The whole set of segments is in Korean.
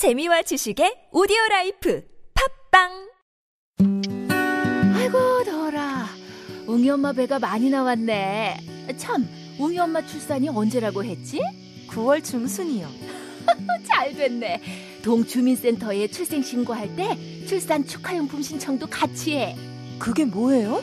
재미와 지식의 오디오 라이프 팟빵 아이고 더라 웅이 엄마 배가 많이 나왔네 참 웅이 엄마 출산이 언제라고 했지? 9월 중순이요. 잘 됐네 동주민센터에 출생 신고할 때 출산 축하용품 신청도 같이 해 그게 뭐예요?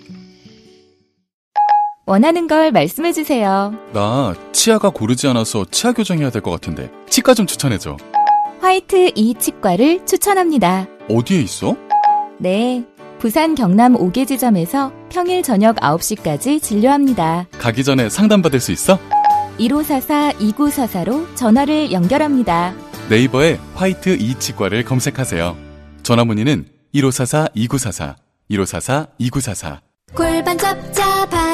원하는 걸 말씀해 주세요. 나 치아가 고르지 않아서 치아 교정해야 될 것 같은데 치과 좀 추천해줘. 화이트 이 치과를 추천합니다. 어디에 있어? 네. 부산 경남 5개 지점에서 평일 저녁 9시까지 진료합니다. 가기 전에 상담받을 수 있어? 1544-2944로 전화를 연결합니다. 네이버에 화이트 이 치과를 검색하세요. 전화 문의는 1544-2944, 1544-2944. 골반 잡자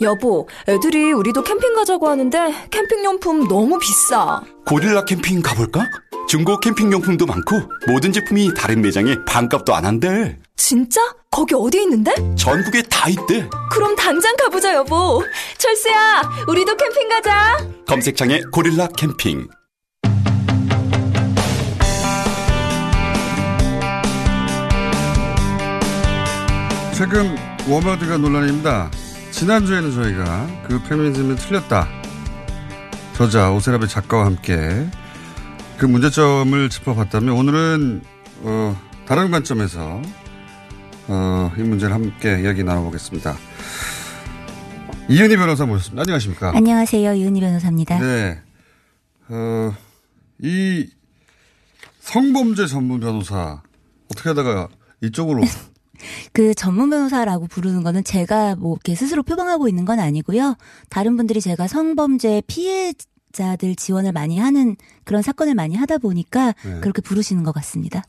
여보, 애들이 우리도 캠핑 가자고 하는데 캠핑용품 너무 비싸. 고릴라 캠핑 가볼까? 중고 캠핑용품도 많고 모든 제품이 다른 매장에 반값도 안 한대. 진짜? 거기 어디 있는데? 전국에 다 있대. 그럼 당장 가보자, 여보. 철수야, 우리도 캠핑 가자. 검색창에 고릴라 캠핑. 최근 워머드가 논란입니다. 지난주에는 저희가 그 페미니즘은 틀렸다. 저자 오세라베 작가와 함께 그 문제점을 짚어봤다면 오늘은 어, 다른 관점에서 어, 이 문제를 함께 이야기 나눠보겠습니다. 이은희 변호사 모셨습니다. 안녕하십니까? 안녕하세요. 이은희 변호사입니다. 네. 어, 이 성범죄 전문 변호사 어떻게 하다가 이쪽으로 그 전문 변호사라고 부르는 거는 제가 뭐 이렇게 스스로 표방하고 있는 건 아니고요. 다른 분들이 제가 성범죄 피해 자들 지원을 많이 하는 그런 사건을 많이 하다 보니까 네. 그렇게 부르시는 것 같습니다.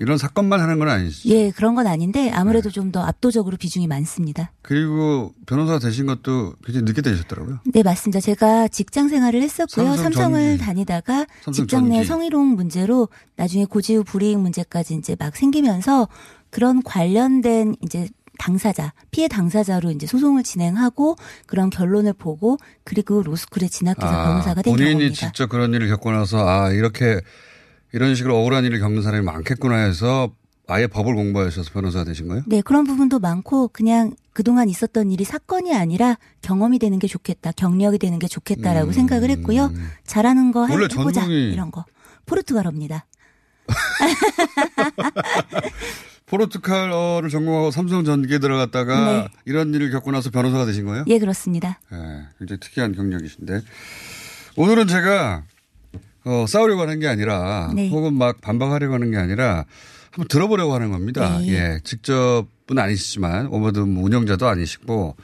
이런 사건만 하는 건 아니시죠? 예, 그런 건 아닌데 아무래도 네. 좀더 압도적으로 비중이 많습니다. 그리고 변호사가 되신 것도 굉장히 늦게 되셨더라고요. 네, 맞습니다. 제가 직장 생활을 했었고요. 삼성 전기. 다니다가 삼성 직장 내 전기. 성희롱 문제로 나중에 고지후 불이익 문제까지 이제 막 생기면서 그런 관련된 이제 당사자, 피해 당사자로 이제 소송을 진행하고 그런 결론을 보고 그리고 로스쿨에 진학해서 변호사가 된 아, 본인이 경우입니다. 직접 그런 일을 겪고 나서 아 이렇게 이런 식으로 억울한 일을 겪는 사람이 많겠구나 해서 아예 법을 공부하셔서 변호사가 되신 거예요? 네, 그런 부분도 많고 그냥 그동안 있었던 일이 사건이 아니라 경험이 되는 게 좋겠다, 경력이 되는 게 좋겠다라고 음. 생각을 했고요. 잘하는 거 원래 해보자 전공이- 이런 거. 포르투갈어입니다. 포르투갈어를 전공하고 삼성 전기에 들어갔다가 네. 이런 일을 겪고 나서 변호사가 되신 거예요? 예, 그렇습니다. 예, 굉장히 특이한 경력이신데 오늘은 제가 어, 싸우려고 하는 게 아니라 네. 혹은 막 반박하려고 하는 게 아니라 한번 들어보려고 하는 겁니다. 네. 예, 직접은 아니시지만 워마드 뭐 운영자도 아니시고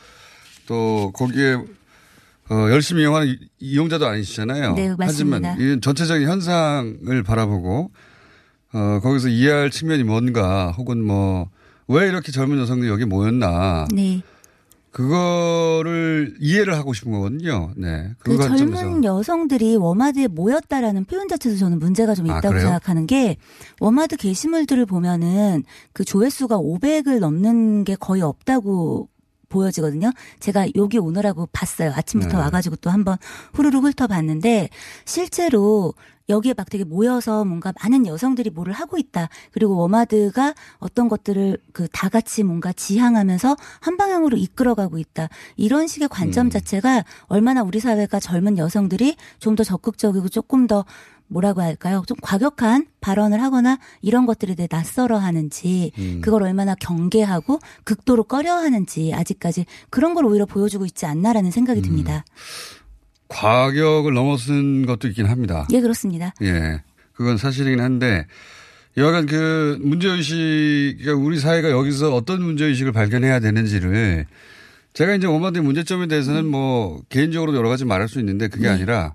또 거기에 어, 열심히 이용하는 이- 이용자도 아니시잖아요. 네, 맞습니다. 하지만 이 전체적인 현상을 바라보고 어, 거기서 이해할 측면이 뭔가 혹은 뭐 왜 이렇게 젊은 여성들이 여기 모였나 네. 그거를 이해를 하고 싶은 거거든요. 네. 그, 그. 젊은 여성들이 워마드에 모였다라는 표현 자체도 저는 문제가 좀 아, 있다고 그래요? 생각하는 게 워마드 게시물들을 보면은 그 조회수가 500을 넘는 게 거의 없다고 보여지거든요. 제가 여기 오느라고 봤어요. 아침부터 네. 와가지고 또 한번 후루룩 훑어봤는데 실제로 여기에 막 되게 모여서 뭔가 많은 여성들이 뭐를 하고 있다. 그리고 워마드가 어떤 것들을 그 다 같이 뭔가 지향하면서 한 방향으로 이끌어가고 있다. 이런 식의 관점 자체가 얼마나 우리 사회가 젊은 여성들이 좀 더 적극적이고 조금 더 뭐라고 할까요? 좀 과격한 발언을 하거나 이런 것들에 대해 낯설어 하는지 음. 그걸 얼마나 경계하고 극도로 꺼려 하는지 아직까지 그런 걸 오히려 보여주고 있지 않나라는 생각이 듭니다. 과격을 넘어선 것도 있긴 합니다. 예, 그렇습니다. 예. 그건 사실이긴 한데 여하간 그 문제의식, 그러니까 우리 사회가 여기서 어떤 문제의식을 발견해야 되는지를 제가 이제 오마드의 문제점에 대해서는 뭐 개인적으로 여러 가지 말할 수 있는데 그게 네. 아니라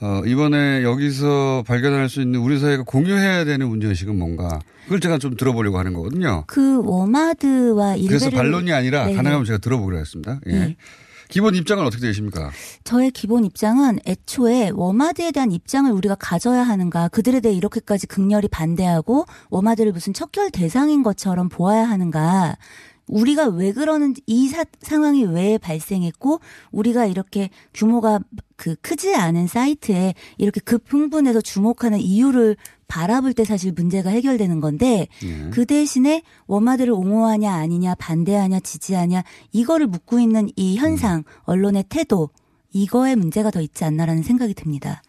어, 이번에 여기서 발견할 수 있는 우리 사회가 공유해야 되는 문제의식은 뭔가 그걸 제가 좀 들어보려고 하는 거거든요. 그 워마드와 일베를 그래서 반론이 아니라 네, 가능하면 제가 들어보기로 했습니다. 예. 네. 기본 입장은 어떻게 되십니까? 저의 기본 입장은 애초에 워마드에 대한 입장을 우리가 가져야 하는가, 그들에 대해 이렇게까지 극렬히 반대하고 워마드를 무슨 척결 대상인 것처럼 보아야 하는가. 우리가 왜 그러는지 이 사- 상황이 왜 발생했고 우리가 이렇게 규모가 그 크지 않은 사이트에 이렇게 급 흥분해서 주목하는 이유를 바라볼 때 사실 문제가 해결되는 건데 예. 그 대신에 워마드를 옹호하냐 아니냐 반대하냐 지지하냐 이거를 묻고 있는 이 현상 언론의 태도 이거에 문제가 더 있지 않나라는 생각이 듭니다.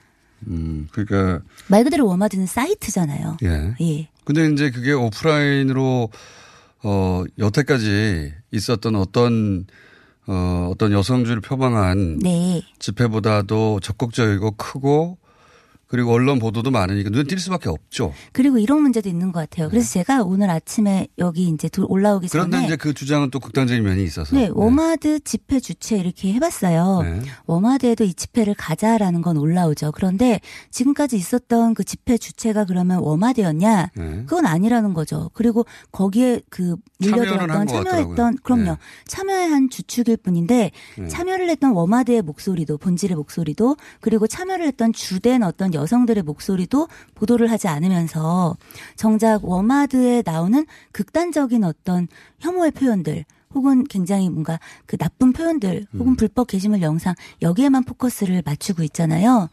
음, 그러니까 말 그대로 워마드는 사이트잖아요. 예. 예. 근데 이제 그게 오프라인으로 어 여태까지 있었던 어떤 어 어떤 여성주의를 표방한 네. 집회보다도 적극적이고 크고 그리고 언론 보도도 많으니까 눈에 띌 수밖에 없죠. 그리고 이런 문제도 있는 것 같아요. 그래서 제가 오늘 아침에 여기 이제 들- 올라오기 그런데 전에 이제 그 주장은 또 극단적인 면이 있어서. 네, 워마드 집회 주최 이렇게 해봤어요. 네. 워마드에도 이 집회를 가자라는 건 올라오죠. 그런데 지금까지 있었던 그 집회 주체가 그러면 워마드였냐? 네. 그건 아니라는 거죠. 그리고 거기에 그 한것 참여했던. 그럼요. 네. 참여한 주축일 뿐인데 네. 참여를 했던 워마드의 목소리도 본질의 목소리도 그리고 참여를 했던 주된 어떤 여성들의 목소리도 보도를 하지 않으면서 정작 워마드에 나오는 극단적인 어떤 혐오의 표현들 혹은 굉장히 뭔가 그 나쁜 표현들 혹은 음. 불법 게시물 영상 여기에만 포커스를 맞추고 있잖아요.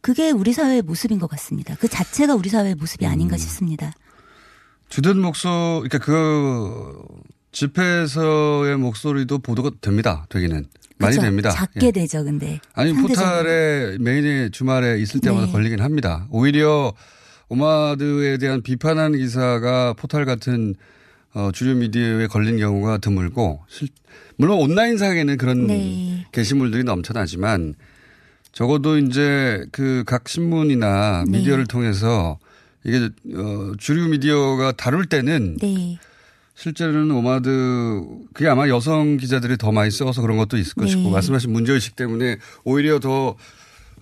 그게 우리 사회의 모습인 것 같습니다. 그 자체가 우리 사회의 모습이 음. 아닌가 싶습니다. 주된 목소, 그러니까 그 집회에서의 목소리도 보도가 됩니다. 되기는 많이 그쵸? 됩니다. 작게 예. 되죠, 근데. 아니. 포탈에 메인의 주말에 있을 때마다 네. 걸리긴 합니다. 오히려 오마드에 대한 비판하는 기사가 포탈 같은 어, 주류 미디어에 걸린 경우가 드물고 실- 물론 온라인상에는 그런 네. 게시물들이 넘쳐나지만 적어도 이제 그 각 신문이나 네. 미디어를 통해서 이게 어, 주류 미디어가 다룰 때는 네. 실제로는 워마드 그게 아마 여성 기자들이 더 많이 써서 그런 것도 있을 네. 것이고 말씀하신 문제의식 때문에 오히려 더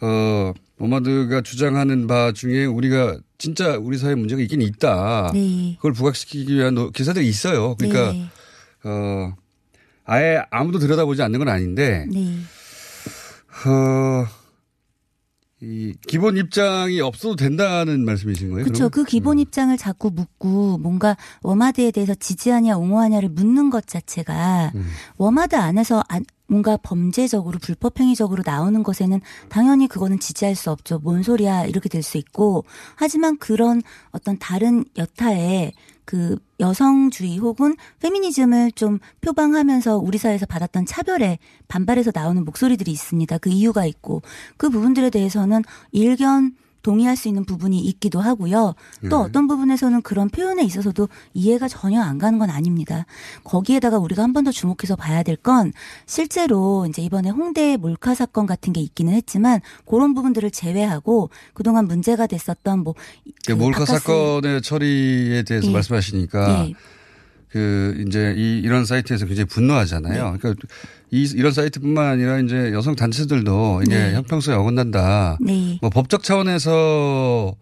어, 워마드가 주장하는 바 중에 우리가 진짜 우리 사회에 문제가 있긴 있다. 네. 그걸 부각시키기 위한 노- 기사들이 있어요. 그러니까 네. 어, 아예 아무도 들여다보지 않는 건 아닌데 네. 어, 이 기본 입장이 없어도 된다는 말씀이신 거예요? 그렇죠. 그? 기본 입장을 자꾸 묻고 뭔가 워마드에 대해서 지지하냐 옹호하냐를 묻는 것 자체가 음. 워마드 안에서 안- 뭔가 범죄적으로 불법행위적으로 나오는 것에는 당연히 그거는 지지할 수 없죠. 뭔 소리야 이렇게 될 수 있고 하지만 그런 어떤 다른 여타의 그 여성주의 혹은 페미니즘을 좀 표방하면서 우리 사회에서 받았던 차별에 반발해서 나오는 목소리들이 있습니다. 그 이유가 있고 그 부분들에 대해서는 일견 동의할 수 있는 부분이 있기도 하고요. 또 네. 어떤 부분에서는 그런 표현에 있어서도 이해가 전혀 안 가는 건 아닙니다. 거기에다가 우리가 한 번 더 주목해서 봐야 될 건 실제로 이제 이번에 홍대 몰카 사건 같은 게 있기는 했지만 그런 부분들을 제외하고 그동안 문제가 됐었던 뭐그 몰카 바카스- 사건의 처리에 대해서 예. 말씀하시니까 예. 그 이제 이 이런 사이트에서 굉장히 분노하잖아요. 네. 그러니까 이 이런 사이트뿐만 아니라 이제 여성 단체들도 이게 네. 형평성에 어긋난다. 네. 뭐 법적 차원에서의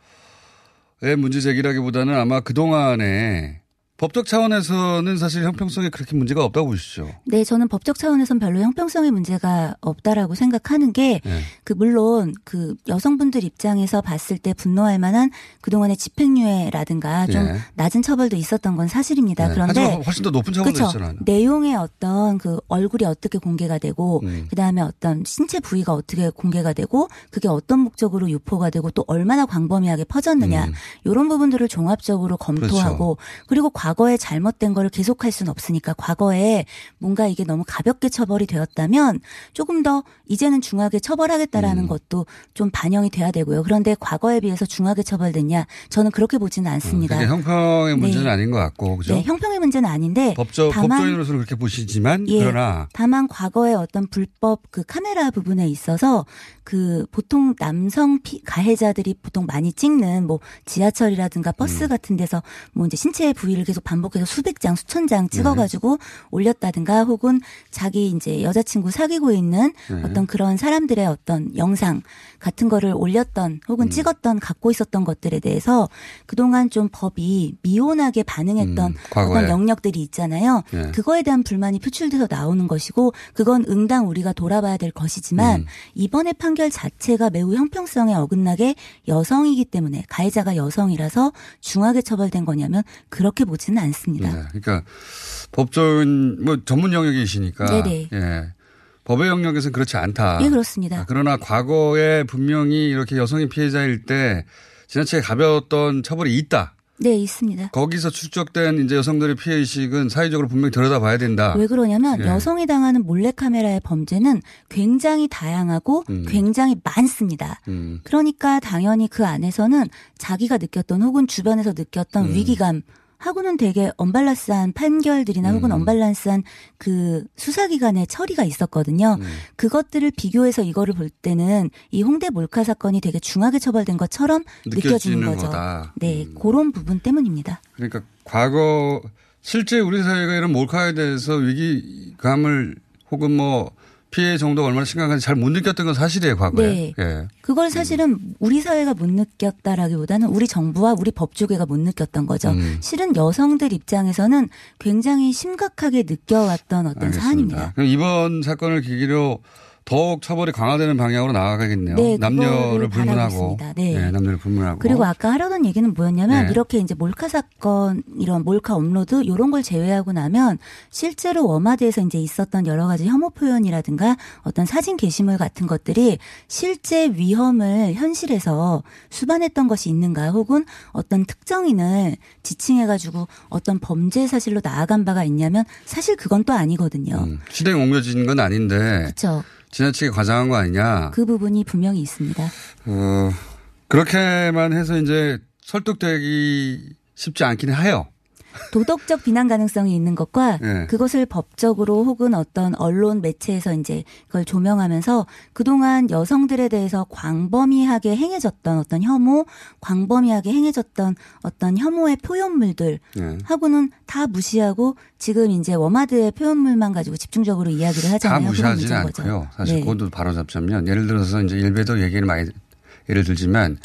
문제 제기라기보다는 아마 그 동안에 법적 차원에서는 사실 형평성에 그렇게 문제가 없다고 보시죠. 네, 저는 법적 차원에선 별로 형평성의 문제가 없다라고 생각하는 게, 네. 그, 물론, 그, 여성분들 입장에서 봤을 때 분노할 만한 그동안의 집행유예라든가 좀 예. 낮은 처벌도 있었던 건 사실입니다. 네. 그런데. 훨씬 더 높은 처벌도. 있잖아요. 내용의 어떤 그 얼굴이 어떻게 공개가 되고, 음. 그 다음에 어떤 신체 부위가 어떻게 공개가 되고, 그게 어떤 목적으로 유포가 되고, 또 얼마나 광범위하게 퍼졌느냐, 음. 이런 부분들을 종합적으로 검토하고, 그리고 과 거에 잘못된 거를 계속할 수는 없으니까 과거에 뭔가 이게 너무 가볍게 처벌이 되었다면 조금 더 이제는 중하게 처벌하겠다라는 음. 것도 좀 반영이 돼야 되고요. 그런데 과거에 비해서 중하게 처벌됐냐? 저는 그렇게 보지는 않습니다. 그게 형평의 네. 문제는 아닌 것 같고 그죠? 네, 형평의 문제는 아닌데 법조 다만 법조인으로서는 그렇게 보시지만 예, 그러나 다만 과거에 어떤 불법 그 카메라 부분에 있어서 그 보통 남성 피, 가해자들이 보통 많이 찍는 뭐 지하철이라든가 버스 음. 같은 데서 뭐 이제 신체 부위를 계속 반복해서 수백 장, 수천 장 네. 찍어가지고 올렸다든가 혹은 자기 이제 여자친구 사귀고 있는 네. 어떤 그런 사람들의 어떤 영상 같은 거를 올렸던 혹은 음. 찍었던 갖고 있었던 것들에 대해서 그동안 좀 법이 미온하게 반응했던 음. 어떤 영역들이 있잖아요. 네. 그거에 대한 불만이 표출돼서 나오는 것이고 그건 응당 우리가 돌아봐야 될 것이지만 음. 이번의 판결 자체가 매우 형평성에 어긋나게 여성이기 때문에 가해자가 여성이라서 중하게 처벌된 거냐면 그렇게 보지 는 않습니다. 네, 그러니까 법조인 뭐 전문 영역이시니까 네네. 예. 법의 영역에서는 그렇지 않다. 예, 그렇습니다. 아, 그러나 과거에 분명히 이렇게 여성이 피해자일 때 지나치게 가벼웠던 처벌이 있다. 네, 있습니다. 거기서 축적된 이제 여성들의 피해 의식은 사회적으로 분명히 들여다봐야 된다. 왜 그러냐면 예. 여성이 당하는 몰래카메라의 범죄는 굉장히 다양하고 음. 굉장히 많습니다. 음. 그러니까 당연히 그 안에서는 자기가 느꼈던 혹은 주변에서 느꼈던 음. 위기감 하고는 되게 언밸런스한 판결들이나 혹은 음. 언밸런스한 그 수사기관의 처리가 있었거든요. 음. 그것들을 비교해서 이거를 볼 때는 이 홍대 몰카 사건이 되게 중하게 처벌된 것처럼 느껴지는 거죠. 거다. 네, 그런 부분 때문입니다. 그러니까 과거 실제 우리 사회가 이런 몰카에 대해서 위기감을 혹은 뭐 피해 정도가 얼마나 심각한지 잘 못 느꼈던 건 사실이에요, 과거에. 네. 예. 그걸 사실은 우리 사회가 못 느꼈다라기보다는 우리 정부와 우리 법조계가 못 느꼈던 거죠. 음. 실은 여성들 입장에서는 굉장히 심각하게 느껴왔던 어떤 알겠습니다. 사안입니다. 그럼 이번 사건을 계기로 더욱 처벌이 강화되는 방향으로 나아가겠네요. 네, 남녀를 불문하고. 있습니다. 네. 남녀를 불문하고. 그리고 아까 하려던 얘기는 뭐였냐면 네. 이렇게 이제 몰카 사건 이런 몰카 업로드 이런 걸 제외하고 나면 실제로 워마드에서 이제 있었던 여러 가지 혐오 표현이라든가 어떤 사진 게시물 같은 것들이 실제 위험을 현실에서 수반했던 것이 있는가 혹은 어떤 특정인을 지칭해 가지고 어떤 범죄 사실로 나아간 바가 있냐면 사실 그건 또 아니거든요. 음, 실행에 옮겨진 건 아닌데 그렇죠. 지나치게 과장한 거 아니냐. 그 부분이 분명히 있습니다. 어, 그렇게만 해서 이제 설득되기 쉽지 않긴 해요. 도덕적 비난 가능성이 있는 것과 네. 그것을 법적으로 혹은 어떤 언론 매체에서 이제 그걸 조명하면서 그동안 여성들에 대해서 광범위하게 행해졌던 어떤 혐오, 광범위하게 행해졌던 어떤 혐오의 표현물들 네. 하고는 다 무시하고 지금 이제 워마드의 표현물만 가지고 집중적으로 이야기를 다 하잖아요. 그런 무시하지는. 않고요. 사실 네. 그것도 바로 잡자면 예를 들어서 이제 일베도 얘기를 많이 예를 들지만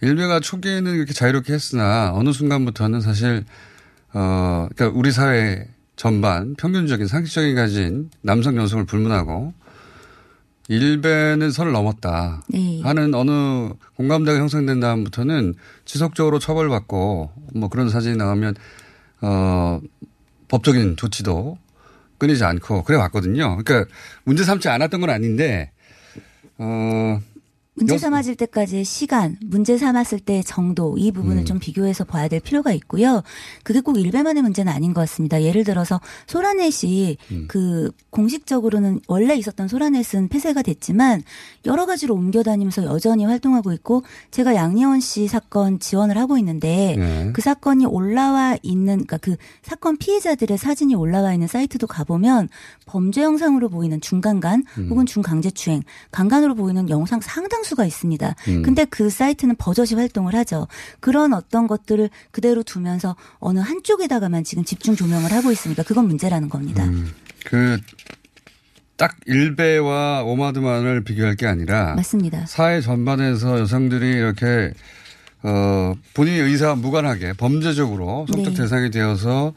일베가 초기에는 이렇게 자유롭게 했으나 어느 순간부터는 사실 어 그러니까 우리 사회 전반 평균적인 상식적인 가진 남성 여성을 불문하고 일베는 선을 넘었다 네. 하는 어느 공감대가 형성된 다음부터는 지속적으로 처벌받고 뭐 그런 사진이 나오면 어 법적인 조치도 끊이지 않고 그래 왔거든요. 그러니까 문제 삼지 않았던 건 아닌데 어 문제 여- 삼아질 때까지의 시간, 문제 삼았을 때의 정도 이 부분을 음. 좀 비교해서 봐야 될 필요가 있고요. 그게 꼭 일베만의 문제는 아닌 것 같습니다. 예를 들어서 소라넷이 음. 그 공식적으로는 원래 있었던 소라넷은 폐쇄가 됐지만 여러 가지로 옮겨 다니면서 여전히 활동하고 있고 제가 양예원 씨 사건 지원을 하고 있는데 네. 그 사건이 올라와 있는 그러니까 그 사건 피해자들의 사진이 올라와 있는 사이트도 가보면 범죄 영상으로 보이는 중간간 음. 혹은 중강제추행 강간으로 보이는 영상 상당수 가 있습니다. 음. 근데 그 사이트는 버젓이 활동을 하죠. 그런 어떤 것들을 그대로 두면서 어느 한쪽에다가만 지금 집중 조명을 하고 있으니까 그건 문제라는 겁니다. 음. 그딱 일베와 오마드만을 비교할 게 아니라 맞습니다. 사회 전반에서 여성들이 이렇게 어 본인의 의사와 무관하게 범죄적으로 성적 네. 대상이 되어서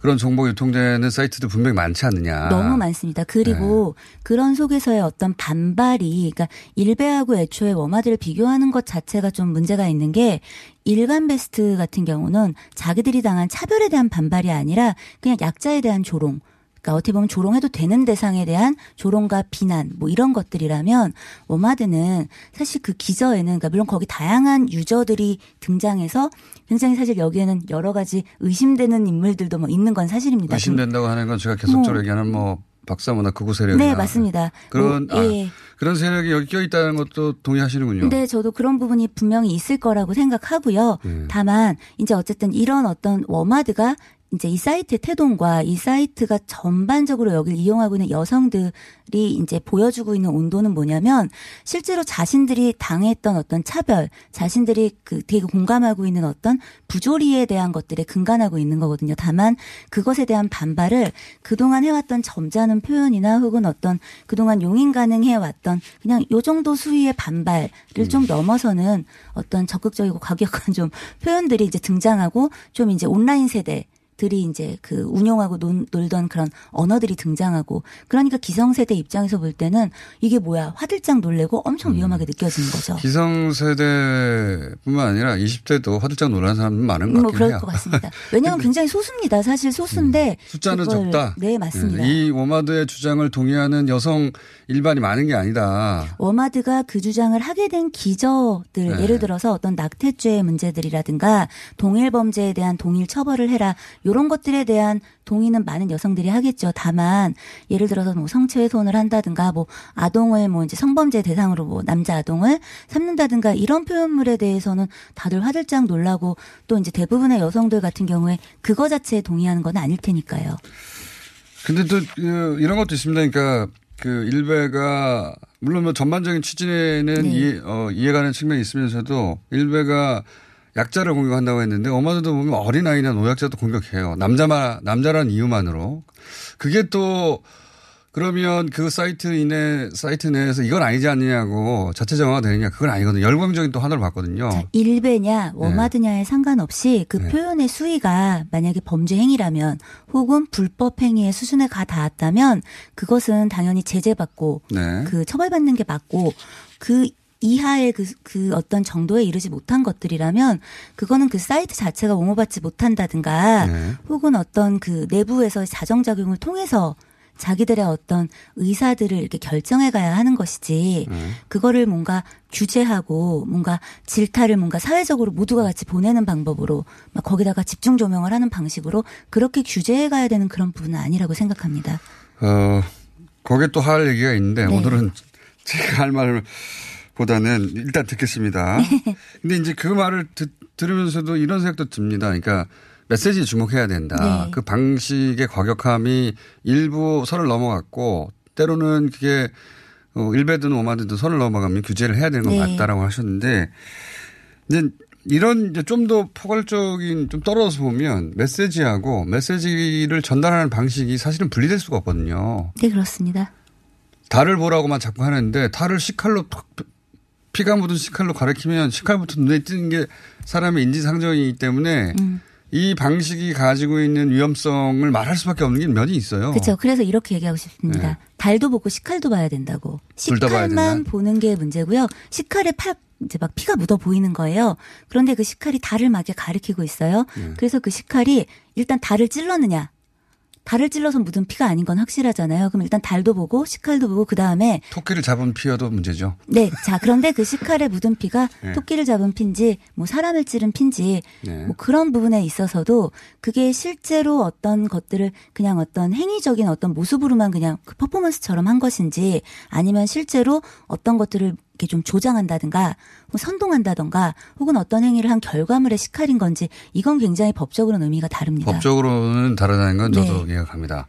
그런 정보 유통되는 사이트도 분명히 많지 않느냐. 너무 많습니다. 그리고 네. 그런 속에서의 어떤 반발이, 그러니까 일베하고 애초에 워마드를 비교하는 것 자체가 좀 문제가 있는 게 일간 베스트 같은 경우는 자기들이 당한 차별에 대한 반발이 아니라 그냥 약자에 대한 조롱. 그러니까 어떻게 보면 조롱해도 되는 대상에 대한 조롱과 비난 뭐 이런 것들이라면 워마드는 사실 그 기저에는 그러니까 물론 거기 다양한 유저들이 등장해서 굉장히 사실 여기에는 여러 가지 의심되는 인물들도 뭐 있는 건 사실입니다. 의심된다고 하는 건 제가 계속적으로 뭐. 얘기하는 뭐 박사모나 극우 세력이나 네, 맞습니다. 그런 뭐, 아, 예. 그런 세력이 여기 껴 있다는 것도 동의하시는군요. 근데 저도 그런 부분이 분명히 있을 거라고 생각하고요. 예. 다만 이제 어쨌든 이런 어떤 워마드가 이제 이 사이트의 태동과 이 사이트가 전반적으로 여기를 이용하고 있는 여성들이 이제 보여주고 있는 온도는 뭐냐면 실제로 자신들이 당했던 어떤 차별, 자신들이 그 되게 공감하고 있는 어떤 부조리에 대한 것들에 근간하고 있는 거거든요. 다만 그것에 대한 반발을 그동안 해왔던 점잖은 표현이나 혹은 어떤 그동안 용인 가능해왔던 그냥 요 정도 수위의 반발을 좀 넘어서는 어떤 적극적이고 과격한 좀 표현들이 이제 등장하고 좀 이제 온라인 세대 들이 이제 그 운용하고 논, 놀던 그런 언어들이 등장하고 그러니까 기성세대 입장에서 볼 때는 이게 뭐야 화들짝 놀래고 엄청 위험하게 느껴지는 거죠. 기성세대뿐만 아니라 20대도 화들짝 놀라는 사람들 많은 것뭐 같긴 그럴 해요. 것 같습니다. 왜냐하면 굉장히 소수입니다. 사실 소수인데 숫자는 그걸- 적다. 네 맞습니다. 네, 이 워마드의 주장을 동의하는 여성 일반이 많은 게 아니다. 워마드가 그 주장을 하게 된 기저들 네. 예를 들어서 어떤 낙태죄의 문제들이라든가 동일 범죄에 대한 동일 처벌을 해라 이런 것들에 대한 동의는 많은 여성들이 하겠죠. 다만 예를 들어서 뭐 성추훼손을 한다든가 뭐 아동을 뭐 이제 성범죄 대상으로 뭐 남자 아동을 삼는다든가 이런 표현물에 대해서는 다들 화들짝 놀라고 또 이제 대부분의 여성들 같은 경우에 그거 자체에 동의하는 건 아닐 테니까요. 근데 또 그, 이런 것도 있습니다. 그러니까 그 일베가 물론 뭐 전반적인 취지에는 네. 이해, 어, 이해가는 측면이 있으면서도 일베가 약자를 공격한다고 했는데 어마드도 보면 어린아이나 노약자도 공격해요. 남자만 남자란 이유만으로. 그게 또 그러면 그 사이트 이내 사이트 내에서 이건 아니지 않느냐고 자체 정화가 되느냐 그건 아니거든요. 열광적인 또 하나를 봤거든요. 일베냐 워마드냐에 상관없이 그 네. 표현의 수위가 만약에 범죄 행위라면 혹은 불법 행위의 수준에 가 닿았다면 그것은 당연히 제재받고 네. 그 처벌받는 게 맞고 그 이하의 그, 그 어떤 정도에 이르지 못한 것들이라면 그거는 그 사이트 자체가 옹호받지 못한다든가 네. 혹은 어떤 그 내부에서 자정작용을 통해서 자기들의 어떤 의사들을 이렇게 결정해 가야 하는 것이지 네. 그거를 뭔가 규제하고 뭔가 질타를 뭔가 사회적으로 모두가 같이 보내는 방법으로 막 거기다가 집중 조명을 하는 방식으로 그렇게 규제해 가야 되는 그런 부분은 아니라고 생각합니다. 어, 거기에 또 할 얘기가 있는데 네. 오늘은 제가 할 말을 보다는 일단 듣겠습니다. 네. 근데 이제 그 말을 듣, 들으면서도 이런 생각도 듭니다. 그러니까 메시지에 주목해야 된다. 네. 그 방식의 과격함이 일부 선을 넘어갔고 때로는 그게 어, 일베든 오마드든 선을 넘어가면 규제를 해야 되는 건 네. 맞다라고 하셨는데 이제 이런 이제 좀 더 포괄적인 좀 떨어져서 보면 메시지하고 메시지를 전달하는 방식이 사실은 분리될 수가 없거든요. 네, 그렇습니다. 달을 보라고만 자꾸 하는데 달을 식칼로 톡 피가 묻은 식칼로 가리키면 식칼부터 눈에 띄는 게 사람의 인지상정이기 때문에 음. 이 방식이 가지고 있는 위험성을 말할 수밖에 없는 면이 있어요. 그렇죠. 그래서 이렇게 얘기하고 싶습니다. 네. 달도 보고 식칼도 봐야 된다고. 식칼만? 보는 게 문제고요. 식칼에 팔 이제 막 피가 묻어 보이는 거예요. 그런데 그 식칼이 달을 막 이렇게 가리키고 있어요. 네. 그래서 그 식칼이 일단 달을 찔렀느냐. 달을 찔러서 묻은 피가 아닌 건 확실하잖아요. 그럼 일단 달도 보고 식칼도 보고 그 다음에 토끼를 잡은 피여도 문제죠. 네, 자 그런데 그 식칼에 묻은 피가 네. 토끼를 잡은 피인지 뭐 사람을 찌른 피인지 네. 뭐 그런 부분에 있어서도 그게 실제로 어떤 것들을 그냥 어떤 행위적인 어떤 모습으로만 그냥 그 퍼포먼스처럼 한 것인지 아니면 실제로 어떤 것들을 이렇게 좀 조장한다든가 뭐 선동한다든가 혹은 어떤 행위를 한 결과물의 식칼인 건지 이건 굉장히 법적으로는 의미가 다릅니다. 법적으로는 다르다는 건 저도 네. 이해가 갑니다.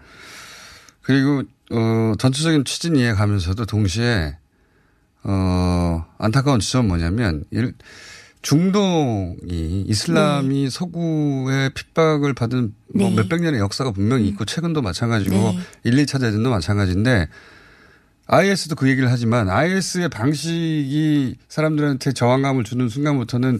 그리고 어 전체적인 취지는 이해가면서도 동시에 어 안타까운 지점은 뭐냐면 일- 중동이 이슬람이 서구의 핍박을 받은 뭐 네. 몇백 년의 역사가 분명히 있고 최근도 마찬가지고 네. 1, 2차 대전도 마찬가지인데 IS도 그 얘기를 하지만 IS의 방식이 사람들한테 저항감을 주는 순간부터는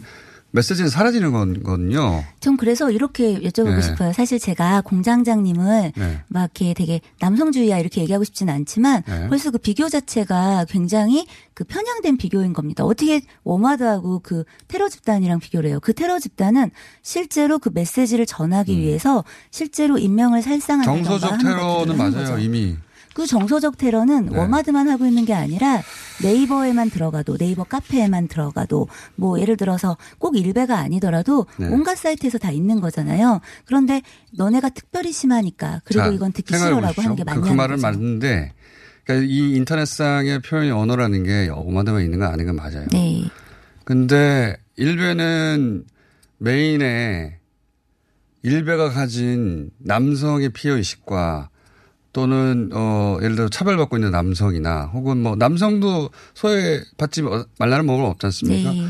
메시지는 사라지는 거거든요. 전 그래서 이렇게 여쭤보고 네. 싶어요. 사실 제가 공장장님을 네. 막 이렇게 되게 남성주의야 이렇게 얘기하고 싶지는 않지만 네. 벌써 그 비교 자체가 굉장히 그 편향된 비교인 겁니다. 어떻게 워마드하고 그 테러 집단이랑 비교를 해요. 그 테러 집단은 실제로 그 메시지를 전하기 위해서 실제로 인명을 살상한다던가 음. 정서적 테러는 맞아요. 이미. 그 정서적 테러는 네. 워마드만 하고 있는 게 아니라 네이버에만 들어가도 네이버 카페에만 들어가도 뭐 예를 들어서 꼭 일베가 아니더라도 네. 온갖 사이트에서 다 있는 거잖아요. 그런데 너네가 특별히 심하니까 그리고 자, 이건 듣기 싫어라고. 하는 게 그, 맞냐는 그 말은 거죠. 맞는데 그러니까 이 인터넷상의 표현의 언어라는 게 오마드만 있는 건 아닌 건 맞아요. 네. 근데 일베는 메인에 일베가 가진 남성의 피해 의식과 또는 어 예를 들어 차별받고 있는 남성이나 혹은 뭐 남성도 소외 받지 말라는 법은 없지 않습니까? 네.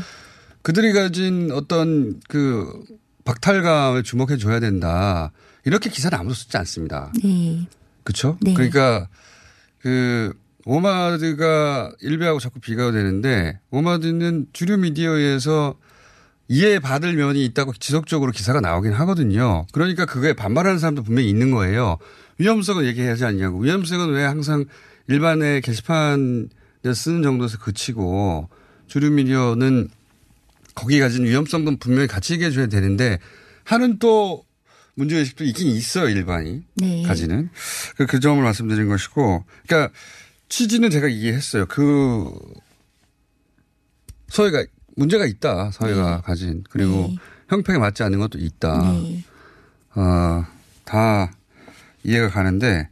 그들이 가진 어떤 그 박탈감에 주목해 줘야 된다. 이렇게 기사는 아무도 쓰지 않습니다. 네. 그렇죠? 네. 그러니까 그 오마드가 일베하고 자꾸 비교가 되는데 오마드는 주류 미디어에서 이해받을 면이 있다고 지속적으로 기사가 나오긴 하거든요. 그러니까 그거에 반발하는 사람도 분명히 있는 거예요. 위험성은 얘기하지 않냐고. 위험성은 왜 항상 일반의 게시판에 쓰는 정도에서 그치고 주류 미디어는 거기 가진 위험성도 분명히 같이 얘기해 줘야 되는데 하는 또 문제의식도 있긴 있어요, 일반이. 네. 가지는. 그, 그 점을 말씀드린 것이고. 그러니까 취지는 제가 이해했어요. 그 사회가 문제가 있다. 사회가 가진. 그리고 네. 형평에 맞지 않는 것도 있다. 네. 어, 다 이해가 가는데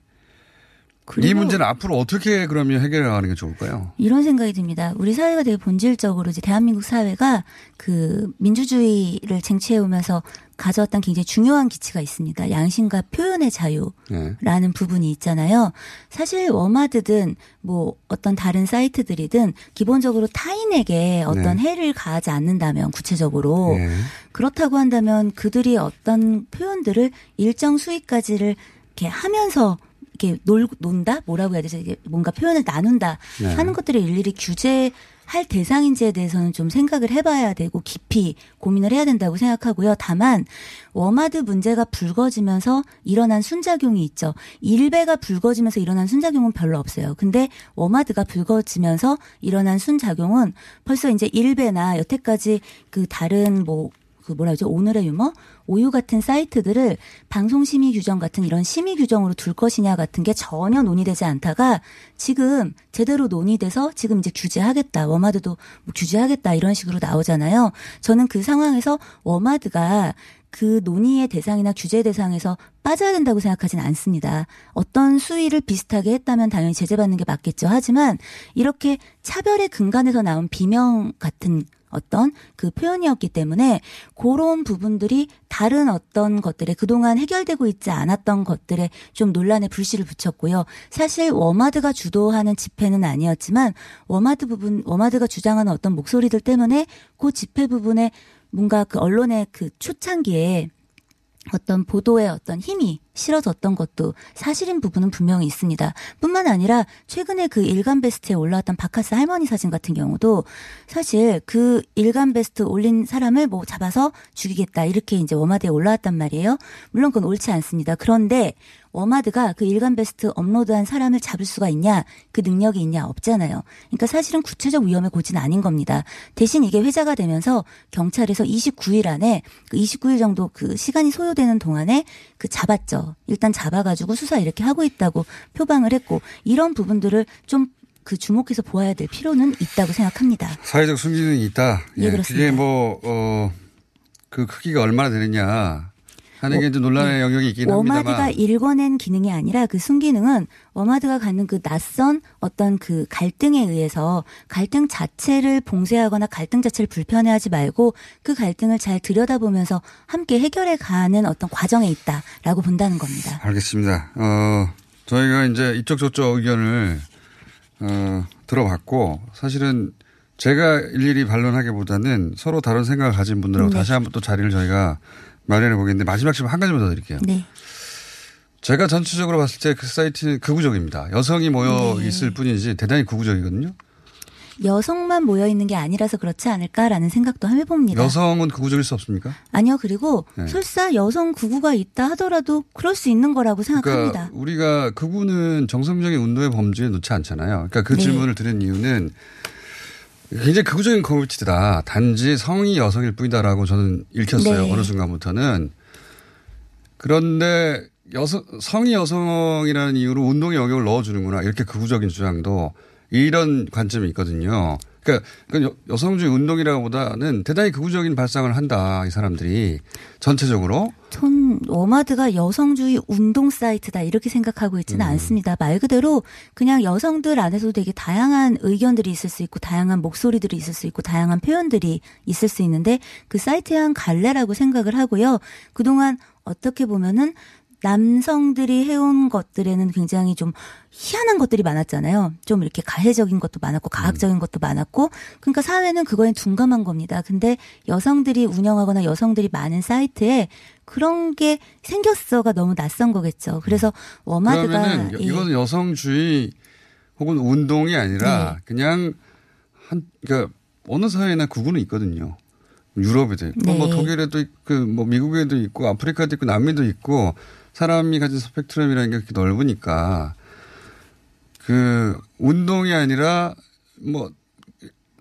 이 문제는 앞으로 어떻게 그러면 해결해 가는 게 좋을까요? 이런 생각이 듭니다. 우리 사회가 되게 본질적으로 이제 대한민국 사회가 그 민주주의를 쟁취해 오면서 가져왔던 굉장히 중요한 기치가 있습니다. 양심과 표현의 자유. 네. 라는 부분이 있잖아요. 사실 워마드든 뭐 어떤 다른 사이트들이든 기본적으로 타인에게 어떤 네. 해를 가하지 않는다면 구체적으로 네. 그렇다고 한다면 그들이 어떤 표현들을 일정 수익까지를 이렇게 하면서 이렇게 놀, 논다? 뭐라고 해야 되지? 이게 뭔가 표현을 나눈다 네. 하는 것들을 일일이 규제 할 대상인지에 대해서는 좀 생각을 해봐야 되고 깊이 고민을 해야 된다고 생각하고요. 다만 워마드 문제가 불거지면서 일어난 순작용이 있죠. 일베가 불거지면서 일어난 순작용은 별로 없어요. 근데 워마드가 불거지면서 일어난 순작용은 벌써 이제 일베나 여태까지 그 다른 뭐 그 뭐라 그러죠? 오늘의 유머? 오유 같은 사이트들을 방송 심의 규정 같은 이런 심의 규정으로 둘 것이냐 같은 게 전혀 논의되지 않다가 지금 제대로 논의돼서 지금 이제 규제하겠다. 워마드도 뭐 규제하겠다. 이런 식으로 나오잖아요. 저는 그 상황에서 워마드가 그 논의의 대상이나 규제 대상에서 빠져야 된다고 생각하진 않습니다. 어떤 수위를 비슷하게 했다면 당연히 제재받는 게 맞겠죠. 하지만 이렇게 차별의 근간에서 나온 비명 같은 어떤 그 표현이었기 때문에 그런 부분들이 다른 어떤 것들에 그동안 해결되고 있지 않았던 것들에 좀 논란의 불씨를 붙였고요. 사실 워마드가 주도하는 집회는 아니었지만 워마드 부분, 워마드가 주장하는 어떤 목소리들 때문에 그 집회 부분에 뭔가 그 언론의 그 초창기에 어떤 보도의 어떤 힘이 실어졌던 것도 사실인 부분은 분명히 있습니다. 뿐만 아니라 최근에 그 일간 베스트에 올라왔던 박카스 할머니 사진 같은 경우도 사실 그 일간 베스트 올린 사람을 뭐 잡아서 죽이겠다 이렇게 이제 워마드에 올라왔단 말이에요. 물론 그건 옳지 않습니다. 그런데 워마드가 그 일간 베스트 업로드한 사람을 잡을 수가 있냐, 그 능력이 있냐 없잖아요. 그러니까 사실은 구체적 위험의 고지는 아닌 겁니다. 대신 이게 회자가 되면서 경찰에서 29일 안에 그 29일 정도 그 시간이 소요되는 동안에 그 잡았죠. 일단 잡아가지고 수사 이렇게 하고 있다고 표방을 했고 이런 부분들을 좀그 주목해서 보아야 될 필요는 있다고 생각합니다. 사회적 순기능이 있다. 예, 그렇습니다. 그게 뭐, 어, 그 크기가 얼마나 되느냐 하는 게 이제 논란의 영역이 있긴 워마드가 합니다만. 읽어낸 기능이 아니라 그 순기능은 워마드가 갖는 그 낯선 어떤 그 갈등에 의해서 갈등 자체를 봉쇄하거나 갈등 자체를 불편해하지 말고 그 갈등을 잘 들여다보면서 함께 해결해 가는 어떤 과정에 있다라고 본다는 겁니다. 알겠습니다. 어, 저희가 이제 이쪽 저쪽 의견을 어, 들어봤고 사실은 제가 일일이 반론하기보다는 서로 다른 생각을 가진 분들하고 네. 다시 한번 또 자리를 저희가 마련해 보겠는데 마지막 질문 한 가지만 더 드릴게요. 네. 제가 전체적으로 봤을 때 그 사이트는 극우적입니다. 여성이 모여 네. 있을 뿐이지 대단히 극우적이거든요. 여성만 모여 있는 게 아니라서 그렇지 않을까라는 생각도 해봅니다. 여성은 극우적일 수 없습니까? 아니요, 그리고 네. 설사 여성 구구가 있다 하더라도 그럴 수 있는 거라고 생각합니다. 그러니까 우리가 극우는 정상적인 운동의 범주에 놓지 않잖아요. 그러니까 그 네. 질문을 드린 이유는 굉장히 극우적인 커뮤니티다. 단지 성이 여성일 뿐이다라고 저는 읽혔어요. 네. 어느 순간부터는. 그런데 여성, 성이 여성이라는 이유로 운동의 영역을 넣어주는구나. 이렇게 극우적인 주장도 이런 관점이 있거든요. 그러니까 여- 여성주의 운동이라고 보다는 대단히 극우적인 발상을 한다. 이 사람들이 전체적으로. 전 워마드가 여성주의 운동 사이트다 이렇게 생각하고 있지는 음. 않습니다. 말 그대로 그냥 여성들 안에서도 되게 다양한 의견들이 있을 수 있고 다양한 목소리들이 있을 수 있고 다양한 표현들이 있을 수 있는데 그 사이트의 한 갈래라고 생각을 하고요. 그동안 어떻게 보면은 남성들이 해온 것들에는 굉장히 좀 희한한 것들이 많았잖아요. 좀 이렇게 가해적인 것도 많았고 가학적인 것도 많았고 그러니까 사회는 그거에 둔감한 겁니다. 근데 여성들이 운영하거나 여성들이 많은 사이트에 그런 게 생겼어가 너무 낯선 거겠죠. 그래서 워마드가 예. 이거는 여성주의 혹은 운동이 아니라 네. 그냥 한 그러니까 어느 사회나 구분은 있거든요. 유럽에도 있고 네. 뭐 독일에도 있고 뭐 미국에도 있고 아프리카도 있고 남미도 있고 사람이 가진 스펙트럼이라는 게 그렇게 넓으니까 그 운동이 아니라 뭐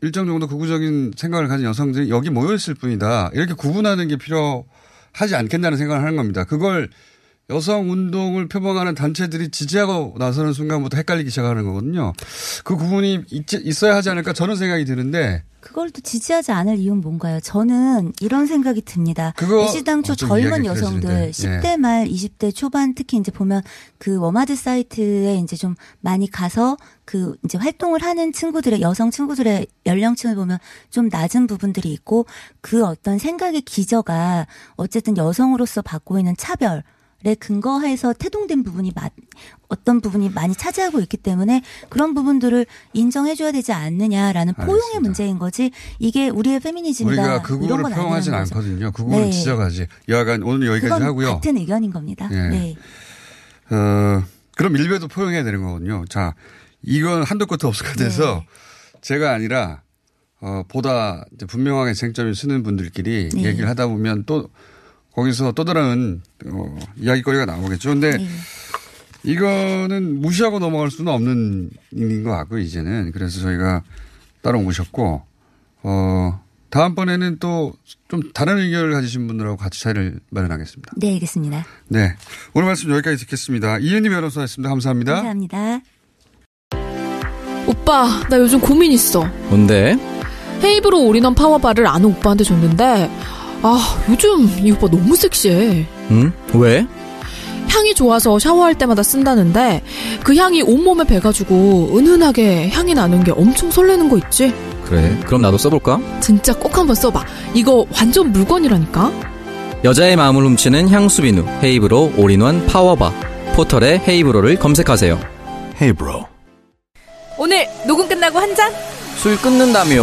일정 정도 극우적인 생각을 가진 여성들이 여기 모여 있을 뿐이다. 이렇게 구분하는 게 필요하지 않겠다는 생각을 하는 겁니다. 그걸 여성 운동을 표방하는 단체들이 지지하고 나서는 순간부터 헷갈리기 시작하는 거거든요. 그 구분이 있, 있어야 하지 않을까 저는 생각이 드는데 그걸 또 지지하지 않을 이유는 뭔가요? 저는 이런 생각이 듭니다. 좀 젊은 여성들 길어지는데. 10대 예. 말 20대 초반 특히 이제 보면 그 워마드 사이트에 이제 좀 많이 가서 그 이제 활동을 하는 친구들의 여성 친구들의 연령층을 보면 좀 낮은 부분들이 있고 그 어떤 생각의 기저가 어쨌든 여성으로서 받고 있는 차별 에 근거해서 태동된 부분이 마, 어떤 부분이 많이 차지하고 있기 때문에 그런 부분들을 인정해줘야 되지 않느냐라는 포용의 문제인 거지 이게 우리의 페미니즘이다 우리가 표현하진 아니라는 거죠. 않거든요. 극우를 네. 지적하지. 여하간 오늘 여기까지 하고요. 같은 의견인 겁니다. 예. 네. 어, 그럼 일베도 포용해야 되는 거거든요. 자, 이건 한도 끝도 없을 것 같아서 네. 제가 아니라 어, 보다 분명하게 쟁점을 쓰는 분들끼리 네. 얘기를 하다 보면 또 거기서 또 다른 어, 이야기거리가 나오겠죠. 근데 네. 이거는 무시하고 넘어갈 수는 없는 일인 것 같고 이제는 그래서 저희가 따로 모셨고 어 다음번에는 또 좀 다른 의견을 가지신 분들하고 같이 자리를 마련하겠습니다. 네, 알겠습니다. 네 오늘 말씀 여기까지 듣겠습니다. 이은의 변호사였습니다. 감사합니다. 감사합니다. 오빠, 나 요즘 고민 있어. 뭔데? 헤이브로 올인원 파워바를 아는 오빠한테 줬는데, 아, 요즘 이 오빠 너무 섹시해. 응? 왜? 향이 좋아서 샤워할 때마다 쓴다는데, 그 향이 온몸에 배가지고 은은하게 향이 나는 게 엄청 설레는 거 있지? 그래. 그럼 나도 써볼까? 진짜 꼭 한번 써봐. 이거 완전 물건이라니까? 여자의 마음을 훔치는 향수 비누 헤이브로 올인원 파워바 포털에 헤이브로를 검색하세요. 헤이브로. 오늘 녹음 끝나고 한 잔? 술 끊는다며.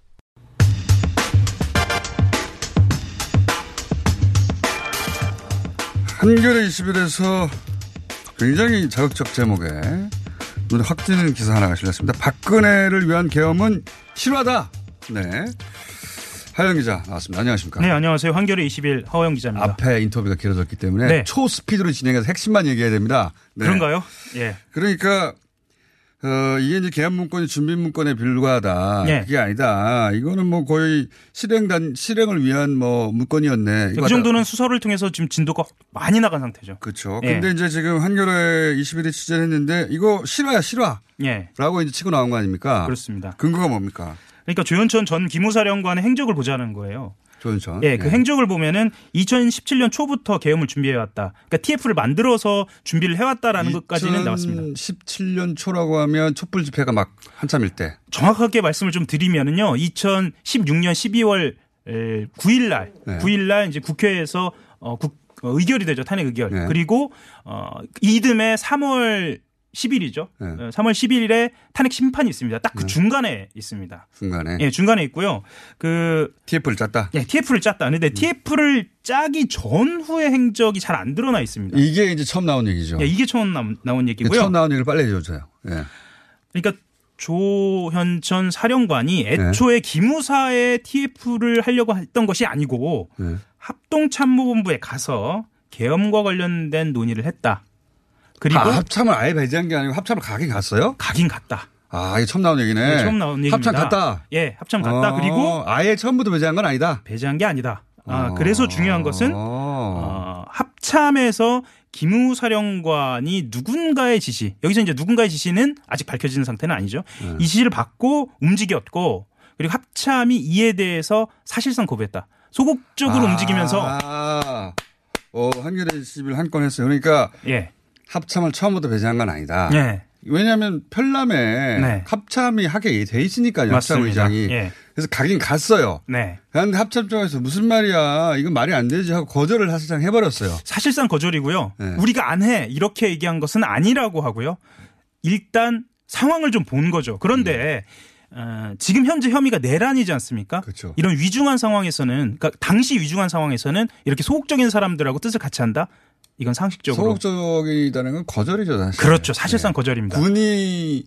한겨레 21에서 굉장히 자극적 제목에 눈에 확 띄는 기사 하나가 실렸습니다. 박근혜를 위한 계엄은 실화다. 네. 하영 기자 나왔습니다. 안녕하십니까? 네, 안녕하세요. 한겨레 20일 하호영 기자입니다. 앞에 인터뷰가 길어졌기 때문에 네. 초스피드로 진행해서 핵심만 얘기해야 됩니다. 네. 그런가요? 예. 그러니까 어, 이게 이제 계엄 문건이 준비 문건에 불과하다. 네. 그게 아니다. 이거는 뭐 거의 실행단, 실행을 위한 뭐 문건이었네. 그 정도는 수사를 통해서 지금 진도가 많이 나간 상태죠. 그렇죠. 예. 근데 이제 지금 한겨레 21일 취재를 했는데 이거 실화야, 실화. 예. 라고 이제 치고 나온 거 아닙니까? 그렇습니다. 근거가 뭡니까? 그러니까 조현천 전 기무사령관의 행적을 보자는 거예요. 조현천. 예, 그 행적을 보면은 2017년 초부터 계엄을 준비해 왔다. 그러니까 TF를 만들어서 준비를 해 왔다라는 것까지는 나왔습니다. 2017년 초라고 하면 촛불 집회가 막 한참일 때. 정확하게 말씀을 좀 드리면은요, 2016년 12월 9일 날, 네. 9일 날 이제 국회에서 어, 국, 어, 의결이 되죠. 탄핵 의결. 네. 그리고 어, 이듬해 3월 10일이죠. 네. 3월 10일에 탄핵 심판이 있습니다. 딱그 중간에 있습니다. 중간에. 예, 중간에 있고요. 그 TF를 짰다. 예, TF를 짰다. 근데 TF를 짜기 전후의 행적이 잘 안 드러나 있습니다. 이게 이제 처음 나온 얘기죠. 예, 이게 처음 나, 나온 얘기고요. 처음 나온 얘기를 빨리 해 줘요. 예. 그러니까 조현천 사령관이 네. 애초에 기무사에 TF를 하려고 했던 것이 아니고 네. 합동참모본부에 가서 계엄과 관련된 논의를 했다. 그리고 아, 합참을 아예 배제한 게 아니고 합참을 가긴 갔어요? 가긴 갔다. 아, 이게 처음 나온 얘기네. 네, 처음 나온 얘기입니다. 합참 갔다. 예, 합참 갔다. 어, 그리고 아예 처음부터 배제한 건 아니다. 배제한 게 아니다. 아, 어. 그래서 중요한 것은 어, 합참에서 기무사령관이 누군가의 지시, 여기서 이제 누군가의 지시는 아직 밝혀지는 상태는 아니죠. 네. 이 지시를 받고 움직였고 그리고 합참이 이에 대해서 사실상 거부했다. 소극적으로 움직이면서 아, 어, 한겨레 11한건 했어요. 그러니까 예. 합참을 처음부터 배제한 건 아니다. 예. 왜냐하면 편람에 네. 합참이 하게 돼 있으니까요. 합참. 의장이. 예. 그래서 가긴 갔어요. 네. 그런데 합참 쪽에서 무슨 말이야. 이건 말이 안 되지 하고 거절을 사실상 해버렸어요. 사실상 거절이고요. 네. 우리가 안 해. 이렇게 얘기한 것은 아니라고 하고요. 일단 상황을 좀 본 거죠. 그런데 어, 지금 현재 혐의가 내란이지 않습니까? 그렇죠. 이런 위중한 상황에서는 그러니까 당시 위중한 상황에서는 이렇게 소극적인 사람들하고 뜻을 같이 한다. 이건 상식적으로 소극적이다는 건 거절이죠, 사실. 그렇죠. 사실상 거절입니다. 군이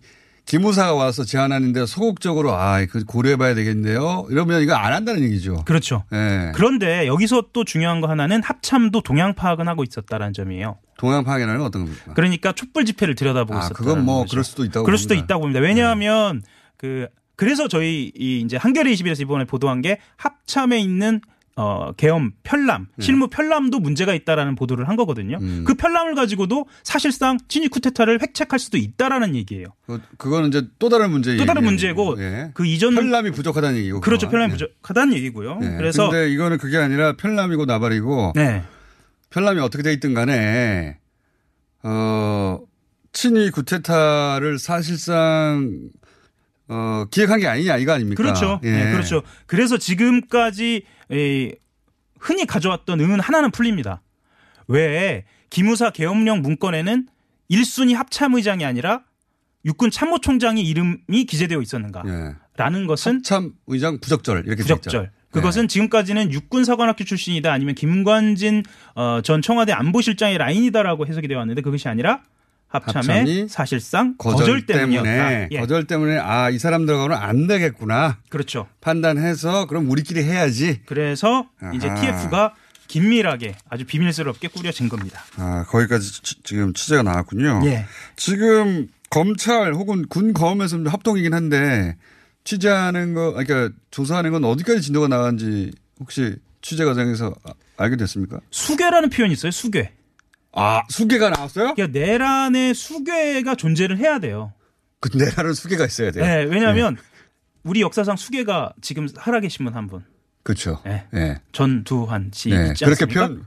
기무사가 와서 제안하는데 소극적으로 아, 그 고려해봐야 되겠네요. 이러면 이거 안 한다는 얘기죠. 그렇죠. 예. 그런데 여기서 또 중요한 거 하나는 합참도 동향 파악은 하고 있었다라는 점이에요. 동양 파견은 어떤 겁니까? 그러니까 촛불 집회를 들여다보고 아, 있었다. 그건 뭐 그럴 수도 있다고 그럴 수도 봅니다. 있다고 봅니다. 왜냐하면 그 그래서 저희 이 이제 한겨레 21에서 이번에 보도한 게 합참에 있는 어 계엄 편람 네. 실무 편람도 문제가 있다라는 보도를 한 거거든요. 음. 그 편람을 가지고도 사실상 친위 쿠데타를 획책할 수도 있다라는 얘기예요. 그, 그거는 이제 또 다른 문제 또 다른 문제고 예. 그 이전 편람이 부족하다는 얘기고. 그렇죠. 편람이 부족하다는 얘기고요. 예. 그래서 근데 이거는 그게 아니라 편람이고 나발이고 네. 편람이 어떻게 돼 있든 간에 어 친위 구테타를 사실상 어 기획한 게 아니냐 이거 아닙니까? 그렇죠. 예. 네, 그렇죠. 그래서 지금까지 에, 흔히 가져왔던 의문 하나는 풀립니다. 왜 기무사 계엄령 문건에는 1순위 합참의장이 아니라 육군 참모총장의 이름이 기재되어 있었는가? 예. 라는 것은 참 의장 부적절 이렇게 돼 부적절. 그것은 지금까지는 육군사관학교 출신이다 아니면 김관진 어, 전 청와대 안보실장의 라인이다라고 해석이 되어 왔는데 그것이 아니라 합참의 사실상 거절, 거절, 때문에. 예. 거절 때문에 아 이 사람 들어가면 안 되겠구나. 그렇죠. 판단해서 그럼 우리끼리 해야지. 그래서 이제 아하. TF가 긴밀하게 아주 비밀스럽게 꾸려진 겁니다. 아 거기까지 치- 지금 취재가 나왔군요. 예. 지금 검찰 혹은 군 검에서 합동이긴 한데 취재하는 거, 그러니까 조사하는 건 어디까지 진도가 나간지 혹시 취재 과정에서 아- 알게 됐습니까? 수괴라는 표현이 있어요. 수괴. 아 수괴가 나왔어요? 그러니까 내란의 수괴가 존재를 해야 돼요. 그 내라는 수괴가 있어야 돼요. 네, 왜냐하면 우리 역사상 수괴가 지금 살아계신 분 한 분. 그렇죠. 네. 예. 전두환 씨 네. 있지 그렇게 않습니까? 표현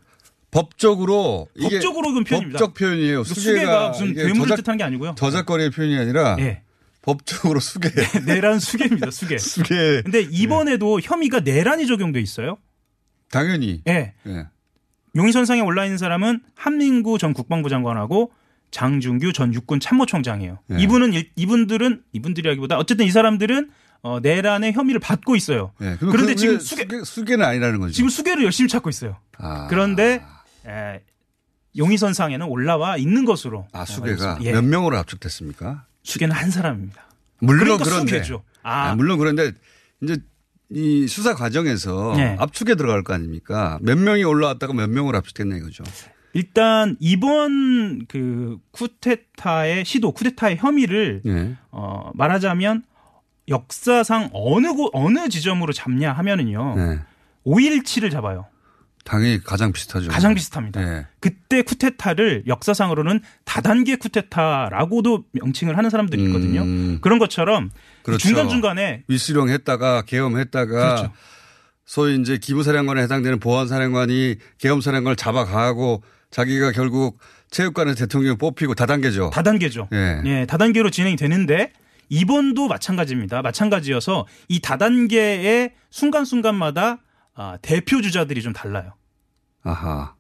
법적으로 법적으로 그건 표현입니다. 법적 표현이에요. 그 수괴가, 수괴가 무슨 괴물을 뜻하는 게 아니고요. 저작거리의 표현이 아니라 예. 법적으로 수괴. 내란 수괴입니다. 수괴. 수괴. 근데 이번에도 혐의가 내란이 적용돼 있어요. 당연히. 예. 예. 용의선상에 올라 있는 사람은 한민구 전 국방부 장관하고 장준규 전 육군 참모총장이에요. 예. 이분은 일- 이분들은 이분들이라기보다 어쨌든 이 사람들은 어, 내란의 혐의를 받고 있어요. 예. 그럼 그런데 그 지금 수괴, 수괴, 수괴는 아니라는 거죠. 지금 수괴를 열심히 찾고 있어요. 아. 그런데 에, 용의선상에는 올라와 있는 것으로 아, 수괴가 예. 몇 명으로 압축됐습니까? 수괴는 한 사람입니다. 물론 그러니까 그런데 수괴죠. 아. 아, 물론 그런데 이제 이 수사 과정에서 네. 압축에 들어갈 거 아닙니까? 몇 명이 올라왔다가 몇 명으로 압축됐나 이거죠. 일단 이번 그 쿠데타의 시도, 쿠데타의 혐의를 예. 어, 말하자면 역사상 어느 곳 어느 지점으로 잡냐 하면은요. 네. 5.17을 잡아요. 당연히 가장 비슷하죠. 가장 비슷합니다. 예. 그때 쿠데타를 역사상으로는 다단계 쿠데타라고도 명칭을 하는 사람들이 있거든요. 음. 그런 것처럼 그렇죠. 중간중간에 위수령 했다가 계엄했다가 그렇죠. 소위 이제 기무사령관에 해당되는 보안사령관이 계엄사령관을 잡아가고 자기가 결국 체육관에 대통령 뽑히고 다단계죠. 다단계죠. 예. 예, 다단계로 진행이 되는데 이번도 마찬가지입니다. 마찬가지여서 이 다단계의 순간순간마다 아, 대표 주자들이 좀 달라요. 아하.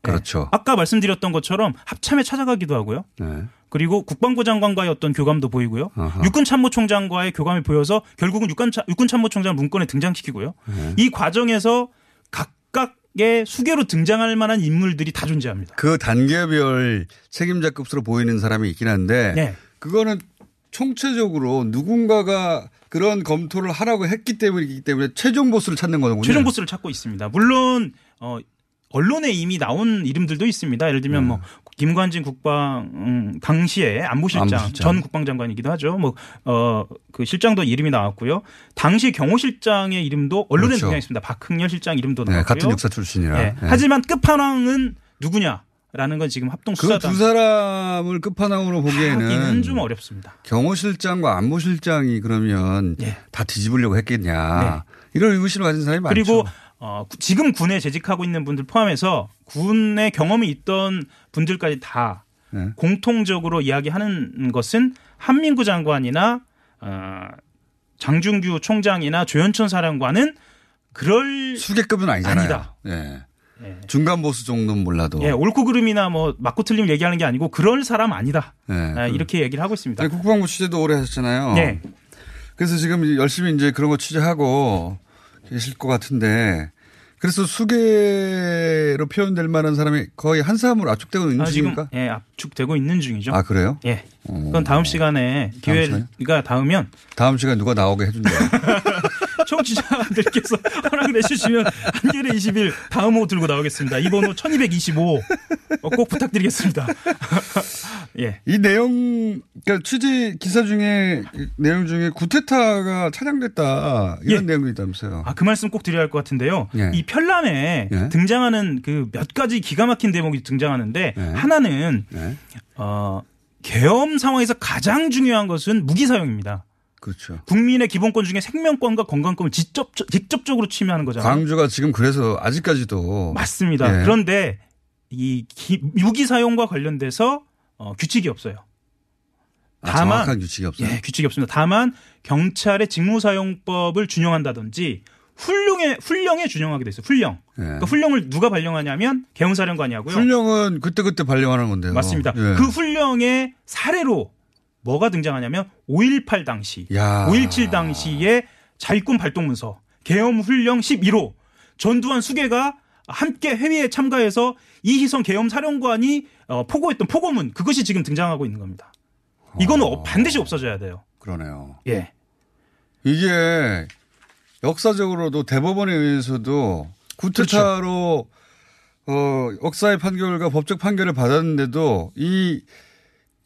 그렇죠. 아까 말씀드렸던 것처럼 합참에 찾아가기도 하고요. 네. 그리고 국방부 장관과의 어떤 교감도 보이고요. 아하. 육군 참모총장과의 교감이 보여서 결국은 육군, 참모총장 문건에 등장시키고요. 네. 이 과정에서 각각의 수계로 등장할 만한 인물들이 다 존재합니다. 그 단계별 책임자급으로 보이는 사람이 있긴 한데 네. 그거는 총체적으로 누군가가 그런 검토를 하라고 했기 때문이기 때문에 최종 보스를 찾는 거군요. 최종 보스를 찾고 있습니다. 물론 어 언론에 이미 나온 이름들도 있습니다. 예를 들면 뭐 김관진 국방 음, 당시에 안보실장, 안보실장. 전 국방장관이기도 하죠. 뭐어그 실장도 이름이 나왔고요. 당시 경호실장의 이름도 언론에 그렇죠. 등장했습니다. 박흥렬 실장 이름도 네, 나왔고요. 같은 육사 출신이라. 예. 네. 하지만 끝판왕은 누구냐 라는 건 지금 합동 그 수사단 두 사람을 끝판왕으로 보기에는 좀 어렵습니다. 경호실장과 안보실장이 그러면 다 뒤집으려고 했겠냐. 이런 의구심을 가진 사람이 많죠. 네. 그리고 어, 구- 지금 군에 재직하고 있는 분들 포함해서 군의 경험이 있던 분들까지 다 네. 공통적으로 이야기하는 것은 한민구 장관이나 어, 장준규 총장이나 조현천 사령관은 그럴 수계급은 아니잖아요. 아니다. 예. 예. 중간 보스 정도는 몰라도. 예, 옳고 그름이나 뭐 맞고 틀림 얘기하는 게 아니고 그럴 사람 아니다. 예. 아, 이렇게 얘기를 하고 있습니다. 아니, 국방부 취재도 오래 하셨잖아요. 네. 그래서 지금 열심히 이제 그런 거 취재하고 계실 것 같은데 그래서 수계로 표현될 만한 사람이 거의 한 사람으로 압축되고 있는 아, 중입니까? 예, 압축되고 있는 중이죠. 아, 그래요? 예. 그건 다음 시간에 기회가 닿으면 다음 시간 누가 나오게 해준대요. 청취자들께서 허락을 해주시면 한겨레 20일 다음 호 들고 나오겠습니다. 이 번 호 1225. 어, 꼭 부탁드리겠습니다. 예. 이 내용, 그러니까 취재 기사 중에 내용 중에 구테타가 차량됐다 이런 내용이 있다면서요. 아, 그 말씀 꼭 드려야 할 것 같은데요. 예. 이 편람에 예. 등장하는 그 몇 가지 기가 막힌 대목이 등장하는데 예. 하나는 어, 계엄 상황에서 가장 중요한 것은 무기 사용입니다. 그렇죠. 국민의 기본권 중에 생명권과 건강권을 직접, 직접적으로 침해하는 거잖아요. 광주가 지금 그래서 아직까지도 맞습니다. 예. 그런데 이 기- 무기 사용과 관련돼서 어, 규칙이 없어요. 아, 정확한 규칙이 없어요. 예, 규칙이 없습니다. 다만 경찰의 직무사용법을 준용한다든지 훈령에 훈령에 준용하게 돼 있어요. 훈령. 그러니까 훈령을 누가 발령하냐면 개헌사령관이 하고요. 예. 훈령은 그때 그때 발령하는 건데요. 맞습니다. 예. 그 훈령의 사례로 뭐가 등장하냐면 5.18 당시, 야. 5.17 당시에 자위권 발동문서, 계엄 훈령 11호, 전두환 수계가 함께 회의에 참가해서 이희성 계엄 사령관이 어, 포고했던 포고문 그것이 지금 등장하고 있는 겁니다. 이거는 어, 반드시 없어져야 돼요. 그러네요. 예. 이게 역사적으로도 대법원에 의해서도 구테타로 어, 역사의 판결과 법적 판결을 받았는데도 이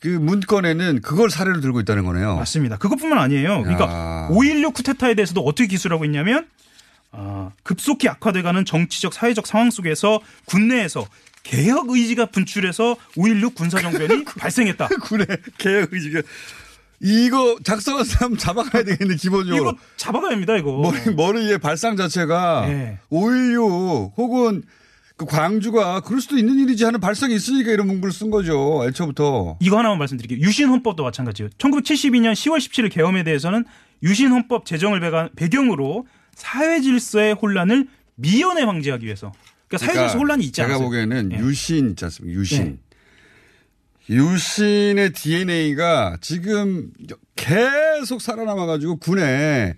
그 문건에는 그걸 사례로 들고 있다는 거네요. 맞습니다. 그것뿐만 아니에요. 그러니까 야. 5.16 쿠데타에 대해서도 어떻게 기술하고 있냐면 아, 급속히 악화돼가는 정치적 사회적 상황 속에서 군내에서 개혁 의지가 분출해서 5.16 군사정변이 발생했다. 군의 개혁 의지가 이거 작성한 사람 잡아가야 되겠네 기본적으로. 이거 잡아가야 합니다 이거. 머리 머리의 발상 자체가 예. 5.16 혹은 그 광주가 그럴 수도 있는 일이지 하는 발상이 있으니까 이런 문구를 쓴 거죠. 애초부터. 이거 하나만 말씀드릴게요. 유신 헌법도 마찬가지예요. 1972년 10월 17일 계엄에 대해서는 유신 헌법 제정을 배가- 배경으로 사회 질서의 혼란을 미연에 방지하기 위해서. 그러니까 사회 질서 혼란이 있지 제가 않아요. 보기에는 유신 있지 않습니까? 유신. 유신의 DNA가 지금 계속 살아남아 가지고 군에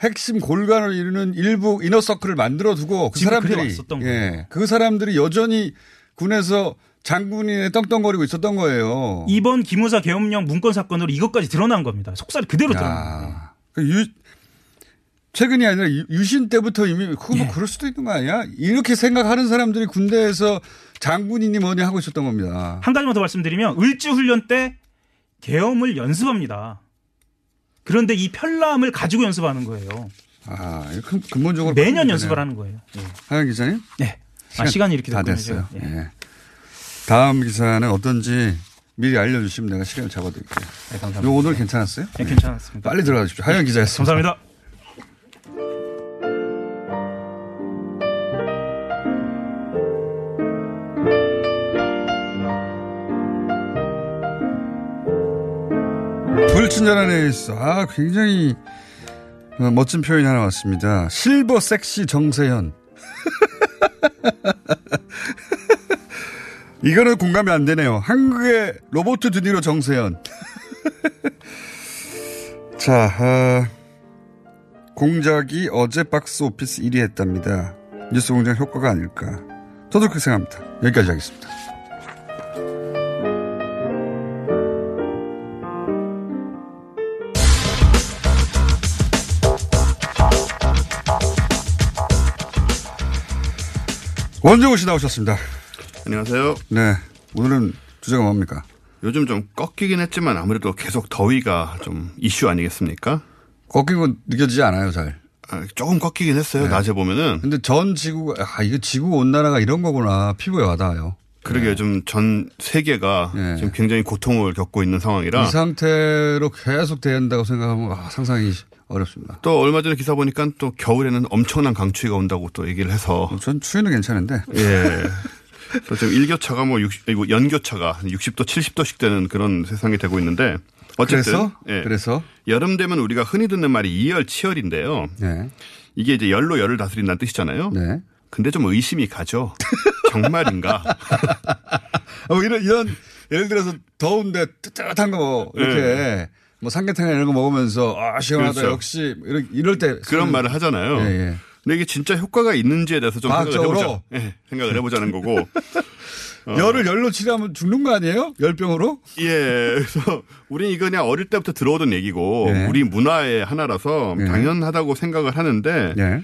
핵심 골간을 이루는 일부 이너서클을 만들어 두고 그 사람들이 예, 그 사람들이 여전히 군에서 장군인에 떵떵거리고 있었던 거예요. 이번 기무사 계엄령 문건 사건으로 이것까지 드러난 겁니다. 속살이 그대로 야. 드러난 겁니다. 그 유, 최근이 아니라 유- 유신 때부터 이미 그거 예. 뭐 그럴 수도 있는 거 아니야? 이렇게 생각하는 사람들이 군대에서 장군이니 뭐니 하고 있었던 겁니다. 한 가지만 더 말씀드리면 을지 훈련 때 계엄을 연습합니다. 그런데 이 편람을 가지고 연습하는 거예요. 아, 근- 근본적으로 매년 큰 연습을. 하는 거예요. 예. 하영 기자님? 네. 아, 시간이 이렇게 다 됐어요. 제가. 예. 다음 기사는 어떤지 미리 알려주시면 내가 시간을 잡아드릴게요. 네, 감사합니다. 오늘 괜찮았어요? 네, 괜찮았습니다. 빨리 들어가 주십시오. 하영 기자였습니다. 감사합니다. 불친절한 있어. 아, 굉장히 어, 멋진 표현이 하나 왔습니다. 실버 섹시 정세현. 이거는 공감이 안 되네요. 한국의 로버트 드니로 정세현. 자, 아, 공작이 어제 박스 오피스 1위 했답니다. 뉴스 공장 효과가 아닐까. 저도 그렇게 생각합니다. 여기까지 하겠습니다. 원정우 씨 나오셨습니다. 안녕하세요. 네. 오늘은 주제가 뭡니까? 요즘 좀 꺾이긴 했지만 아무래도 계속 더위가 좀 이슈 아니겠습니까? 건 느껴지지 않아요, 잘. 아, 조금 꺾이긴 했어요. 네. 낮에 보면은. 근데 전 지구가, 아, 이거 지구 온난화가 이런 거구나. 피부에 와닿아요. 그러게 요즘 전 세계가 지금 굉장히 고통을 겪고 있는 상황이라. 이 상태로 계속 대한다고 생각하면 아, 상상이 어렵습니다. 또 얼마 전에 기사 보니까 또 겨울에는 엄청난 강추위가 온다고 또 얘기를 해서. 전 추위는 괜찮은데. 예. 또 지금 일교차가 뭐 60, 이거 연교차가 60도, 70도씩 되는 그런 세상이 되고 있는데. 어쨌든. 그래서? 예. 그래서? 여름 되면 우리가 흔히 듣는 말이 이열 치열인데요. 네. 이게 이제 열로 열을 다스린다는 뜻이잖아요. 네. 근데 좀 의심이 가죠. 정말인가? 어, 이런, 이런, 예를 들어서 더운데 뜨뜻한 거, 이렇게, 네. 뭐 삼계탕이나 이런 거 먹으면서, 아, 시원하다. 그렇죠. 역시, 이럴, 이럴 때. 그런 말을 하잖아요. 예, 예. 근데 이게 진짜 효과가 있는지에 대해서 좀 생각을 과학적으로? 해보자. 예, 생각을 해보자는 거고. 어. 열을 열로 치료하면 죽는 거 아니에요? 열병으로? 예, 그래서 우린 이거 그냥 어릴 때부터 들어오던 얘기고 예. 우리 문화의 하나라서 예. 당연하다고 생각을 하는데 예.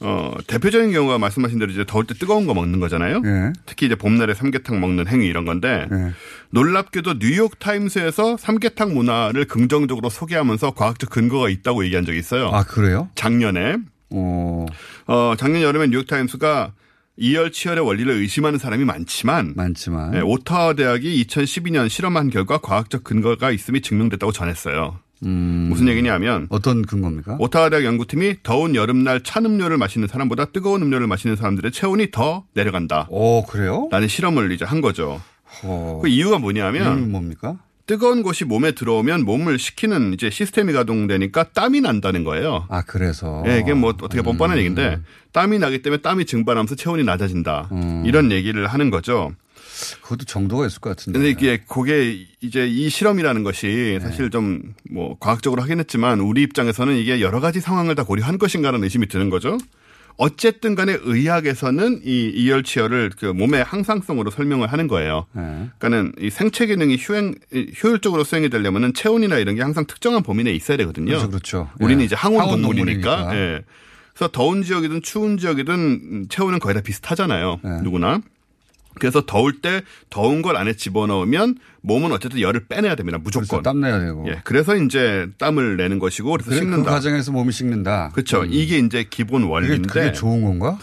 어, 대표적인 경우가 말씀하신 대로 이제 더울 때 뜨거운 거 먹는 거잖아요. 예. 특히 이제 봄날에 삼계탕 먹는 행위 이런 건데 예. 놀랍게도 뉴욕 타임스에서 삼계탕 문화를 긍정적으로 소개하면서 과학적 근거가 있다고 얘기한 적이 있어요. 아, 그래요? 작년에 어. 어, 작년 여름에 뉴욕 타임스가 이열치열의 원리를 의심하는 사람이 많지만 많지만 네, 오타와 대학이 2012년 실험한 결과 과학적 근거가 있음이 증명됐다고 전했어요. 무슨 얘기냐면 어떤 근거입니까? 오타와 대학 연구팀이 더운 여름날 찬 음료를 마시는 사람보다 뜨거운 음료를 마시는 사람들의 체온이 더 내려간다. 오, 그래요? 라는 실험을 이제 한 거죠. 어. 그 이유가 뭐냐면 뭡니까? 뜨거운 것이 몸에 들어오면 몸을 식히는 이제 시스템이 가동되니까 땀이 난다는 거예요. 아, 그래서. 예, 이게 뭐 어떻게 뻔뻔한 얘기인데 땀이 나기 때문에 땀이 증발하면서 체온이 낮아진다. 이런 얘기를 하는 거죠. 그것도 정도가 있을 것 같은데. 근데 이게 그게 이제 이 실험이라는 것이 사실 좀 뭐 과학적으로 하긴 했지만 우리 입장에서는 이게 여러 가지 상황을 다 고려한 것인가라는 의심이 드는 거죠. 어쨌든 간에 의학에서는 이 이열치열을 그 몸의 항상성으로 설명을 하는 거예요. 네. 그러니까는 이 생체 기능이 휴행 효율적으로 수행이 되려면은 체온이나 이런 게 항상 특정한 범위 내에 있어야 되거든요. 그렇죠, 그렇죠. 우리는 예. 이제 항온 항온 동물이니까. 동물이니까. 예. 그래서 더운 지역이든 추운 지역이든 체온은 거의 다 비슷하잖아요. 네. 누구나. 그래서 더울 때 더운 걸 안에 집어넣으면 몸은 어쨌든 열을 빼내야 됩니다. 무조건. 그렇죠. 땀 내야 되고. 예. 그래서 이제 땀을 내는 것이고 그래서 그래, 그 식는다. 과정에서 몸이 식는다. 그렇죠. 이게 이제 기본 원리인데. 그게, 그게 좋은 건가?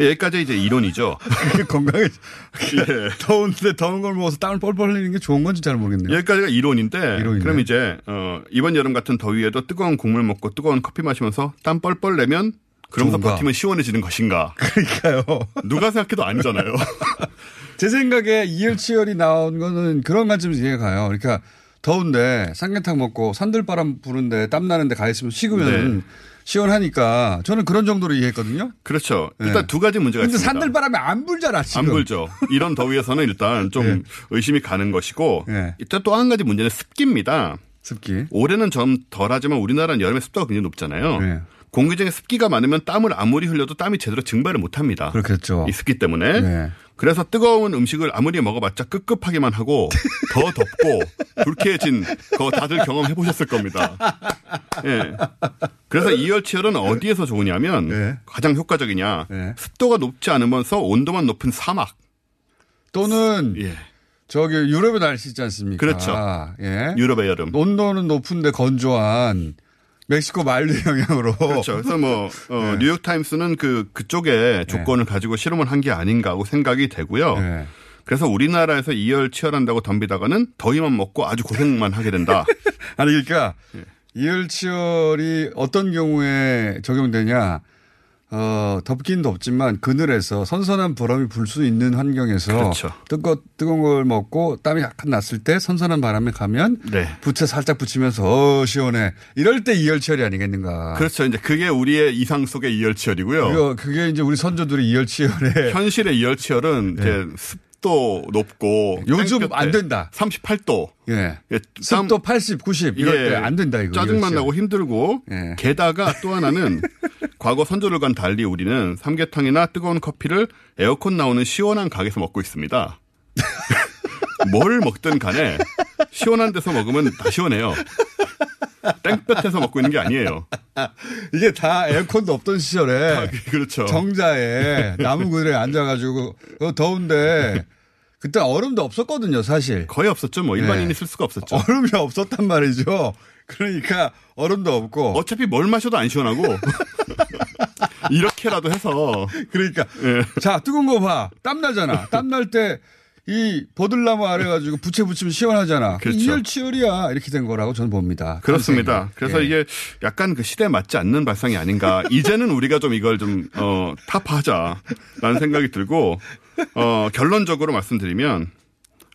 여기까지 이제 이론이죠. 건강에 예. 더운데 더운 걸 먹어서 땀을 뻘뻘 흘리는 게 좋은 건지 잘 모르겠네요. 여기까지가 이론인데, 이론이네. 그럼 이제 어, 이번 여름 같은 더위에도 뜨거운 국물 먹고 뜨거운 커피 마시면서 땀 뻘뻘 내면 그러면서 좋은가? 버티면 시원해지는 것인가? 그러니까요. 누가 생각해도 아니잖아요. 제 생각에 이열치열이 나온 거는 그런 관점에서 이해가 가요. 그러니까 더운데 삼계탕 먹고 산들바람 부는데 땀 나는데 가 있으면 식으면 네. 시원하니까 저는 그런 정도로 이해했거든요. 그렇죠. 일단 두 가지 문제가 근데 있습니다. 산들바람이 안 불잖아, 지금. 안 불죠. 이런 더위에서는 일단 좀 네. 의심이 가는 것이고 네. 일단 또 한 가지 문제는 습기입니다. 습기. 올해는 좀 덜하지만 우리나라는 여름에 습도가 굉장히 높잖아요. 네. 공기 중에 습기가 많으면 땀을 아무리 흘려도 땀이 제대로 증발을 못 합니다. 그렇겠죠. 이 습기 때문에. 네. 그래서 뜨거운 음식을 아무리 먹어봤자 끄급하기만 하고 더 덥고 불쾌해진 거 다들 경험해 보셨을 겁니다. 예. 그래서 이열치열은 어디에서 좋으냐면 네. 가장 효과적이냐 네. 습도가 높지 않으면서 온도만 높은 사막 또는 저기 유럽의 날씨 있지 않습니까? 그렇죠. 예. 유럽의 여름. 온도는 높은데 건조한 멕시코 만류 영향으로. 그렇죠. 그래서 뭐 어, 네. 뉴욕 타임스는 그 그쪽에 조건을 가지고 실험을 한 게 아닌가 하고 생각이 되고요. 네. 그래서 우리나라에서 이열 치열한다고 덤비다가는 더위만 먹고 아주 고생만 하게 된다. 아니 그러니까 예. 이열 치열이 어떤 경우에 적용되냐? 어, 덥긴 덥지만 그늘에서 선선한 바람이 불 수 있는 환경에서 그렇죠. 뜨거, 뜨거운 걸 먹고 땀이 약간 났을 때 선선한 바람에 가면 네. 부채 살짝 붙이면서 어, 시원해. 이럴 때 이열치열이 아니겠는가. 그렇죠. 이제 그게 우리의 이상 속의 이열치열이고요. 그게 이제 우리 선조들의 이열치열에 현실의 이열치열은 이제 습도 높고 네. 요즘 안 된다. 38도. 예. 예, 습도 80, 90 이럴 예, 때안 된다 이거. 짜증만. 나고 힘들고 예. 게다가 또 하나는 과거 선조들과는 달리 우리는 삼계탕이나 뜨거운 커피를 에어컨 나오는 시원한 가게에서 먹고 있습니다. 뭘 먹든 간에 시원한 데서 먹으면 다 시원해요. 땡볕에서 먹고 있는 게 아니에요. 이게 다 에어컨도 없던 시절에 그렇죠. 정자에 나무 그늘에 앉아가지고 어, 더운데 그때 얼음도 없었거든요, 사실. 거의 없었죠. 뭐 일반인이 네. 쓸 수가 없었죠. 얼음이 없었단 말이죠. 그러니까 얼음도 없고. 어차피 뭘 마셔도 안 시원하고 이렇게라도 해서 그러니까 예. 자 뜨거운 거 봐. 땀 나잖아. 땀 날 때 이 버들나무 아래 가지고 부채 붙이면 시원하잖아. 그렇죠. 이열치열이야 이렇게 된 거라고 저는 봅니다. 그렇습니다. 그래서 예. 이게 약간 그 시대에 맞지 않는 발상이 아닌가. 이제는 우리가 좀 이걸 좀, 어, 타파하자라는 생각이 들고, 어, 결론적으로 말씀드리면,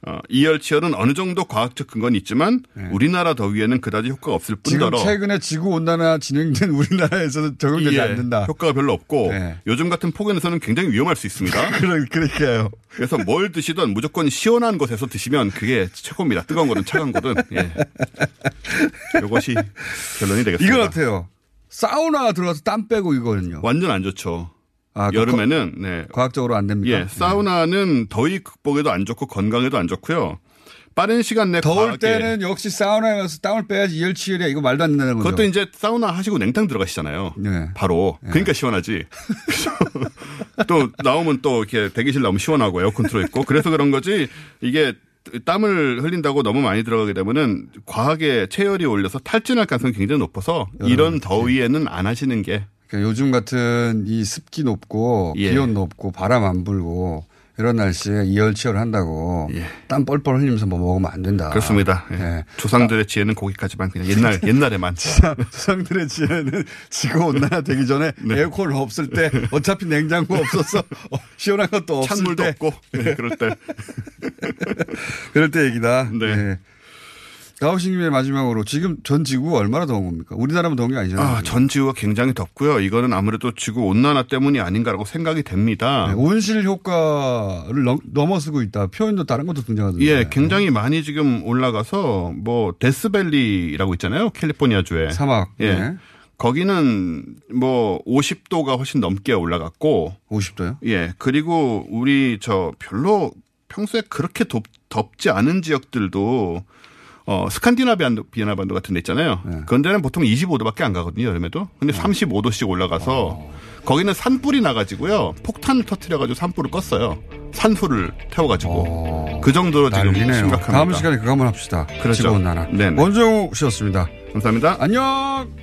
어, 이열치열은 어느 정도 과학적 근거는 있지만 우리나라 더위에는 그다지 효과가 없을 네. 지금 뿐더러 최근에 지구 온난화 진행된 우리나라에서는 적용되지 예, 않는다. 효과가 별로 없고 네. 요즘 같은 폭염에서는 굉장히 위험할 수 있습니다. 그러, 그러니까요. 그래서 뭘 드시든 무조건 시원한 곳에서 드시면 그게 최고입니다. 뜨거운 거든 차가운 거든. 예. 이것이 결론이 되겠습니다. 이건 어때요? 사우나 들어가서 땀 빼고 이거는요. 완전 안 좋죠. 아, 그 여름에는 네. 과학적으로 안 됩니까? 예, 사우나는 더위 극복에도 안 좋고 건강에도 안 좋고요. 빠른 시간 내 더울 과하게- 때는 역시 사우나에 가서 땀을 빼야지 이열치열이야. 이거 말도 안 된다는 거죠. 그것도 이제 사우나 하시고 냉탕 들어가시잖아요. 네. 바로. 그러니까 시원하지. 또 나오면 또 이렇게 대기실 나오면 시원하고 에어컨 틀어 있고 그래서 그런 거지 이게 땀을 흘린다고 너무 많이 들어가게 되면은 과하게 체열이 올려서 탈진할 가능성이 굉장히 높아서 이런 더위에는 안 하시는 게 그러니까 요즘 같은 이 습기 높고 예. 기온 높고 바람 안 불고 이런 날씨에 이열치열 한다고 땀 뻘뻘 흘리면서 뭐 먹으면 안 된다. 예. 그렇습니다. 예. 네. 조상들의 지혜는 거기까지만 그냥 옛날 옛날에만 조상들의 지혜는 지구 온난화 되기 전에 네. 에어컨 없을 때 어차피 냉장고 없어서 어, 시원한 것도 없을 찬물도 때 없고 네, 그럴 때 그럴 때 얘기다. 네. 가오싱님의 마지막으로 지금 전 지구가 얼마나 더운 겁니까? 우리나라만 더운 게 아니잖아요. 아, 전 지구가 굉장히 덥고요. 이거는 아무래도 지구 온난화 때문이 아닌가라고 생각이 됩니다. 네, 온실 효과를 넘, 넘어서고 있다. 표현도 다른 것도 등장하던데. 예, 굉장히 많이 지금 올라가서 뭐 데스밸리라고 있잖아요. 캘리포니아 주에. 사막. 예. 네. 거기는 뭐 50도가 훨씬 넘게 올라갔고 50도요? 예. 그리고 우리 저 별로 평소에 그렇게 덥, 덥지 않은 지역들도 어, 스칸디나비안 비엔나 반도 같은 데 있잖아요. 네. 그런 데는 보통 25도밖에 안 가거든요, 여름에도. 근데 35도씩 올라가서 어. 거기는 산불이 나가지고요. 폭탄을 터트려가지고 산불을 껐어요. 산소를 태워가지고. 그 정도로 지금 어. 난리네요. 심각합니다. 다음 시간에 그거 한번 합시다. 그렇죠. 지구 온난화. 네네. 원종우 씨였습니다. 감사합니다. 안녕!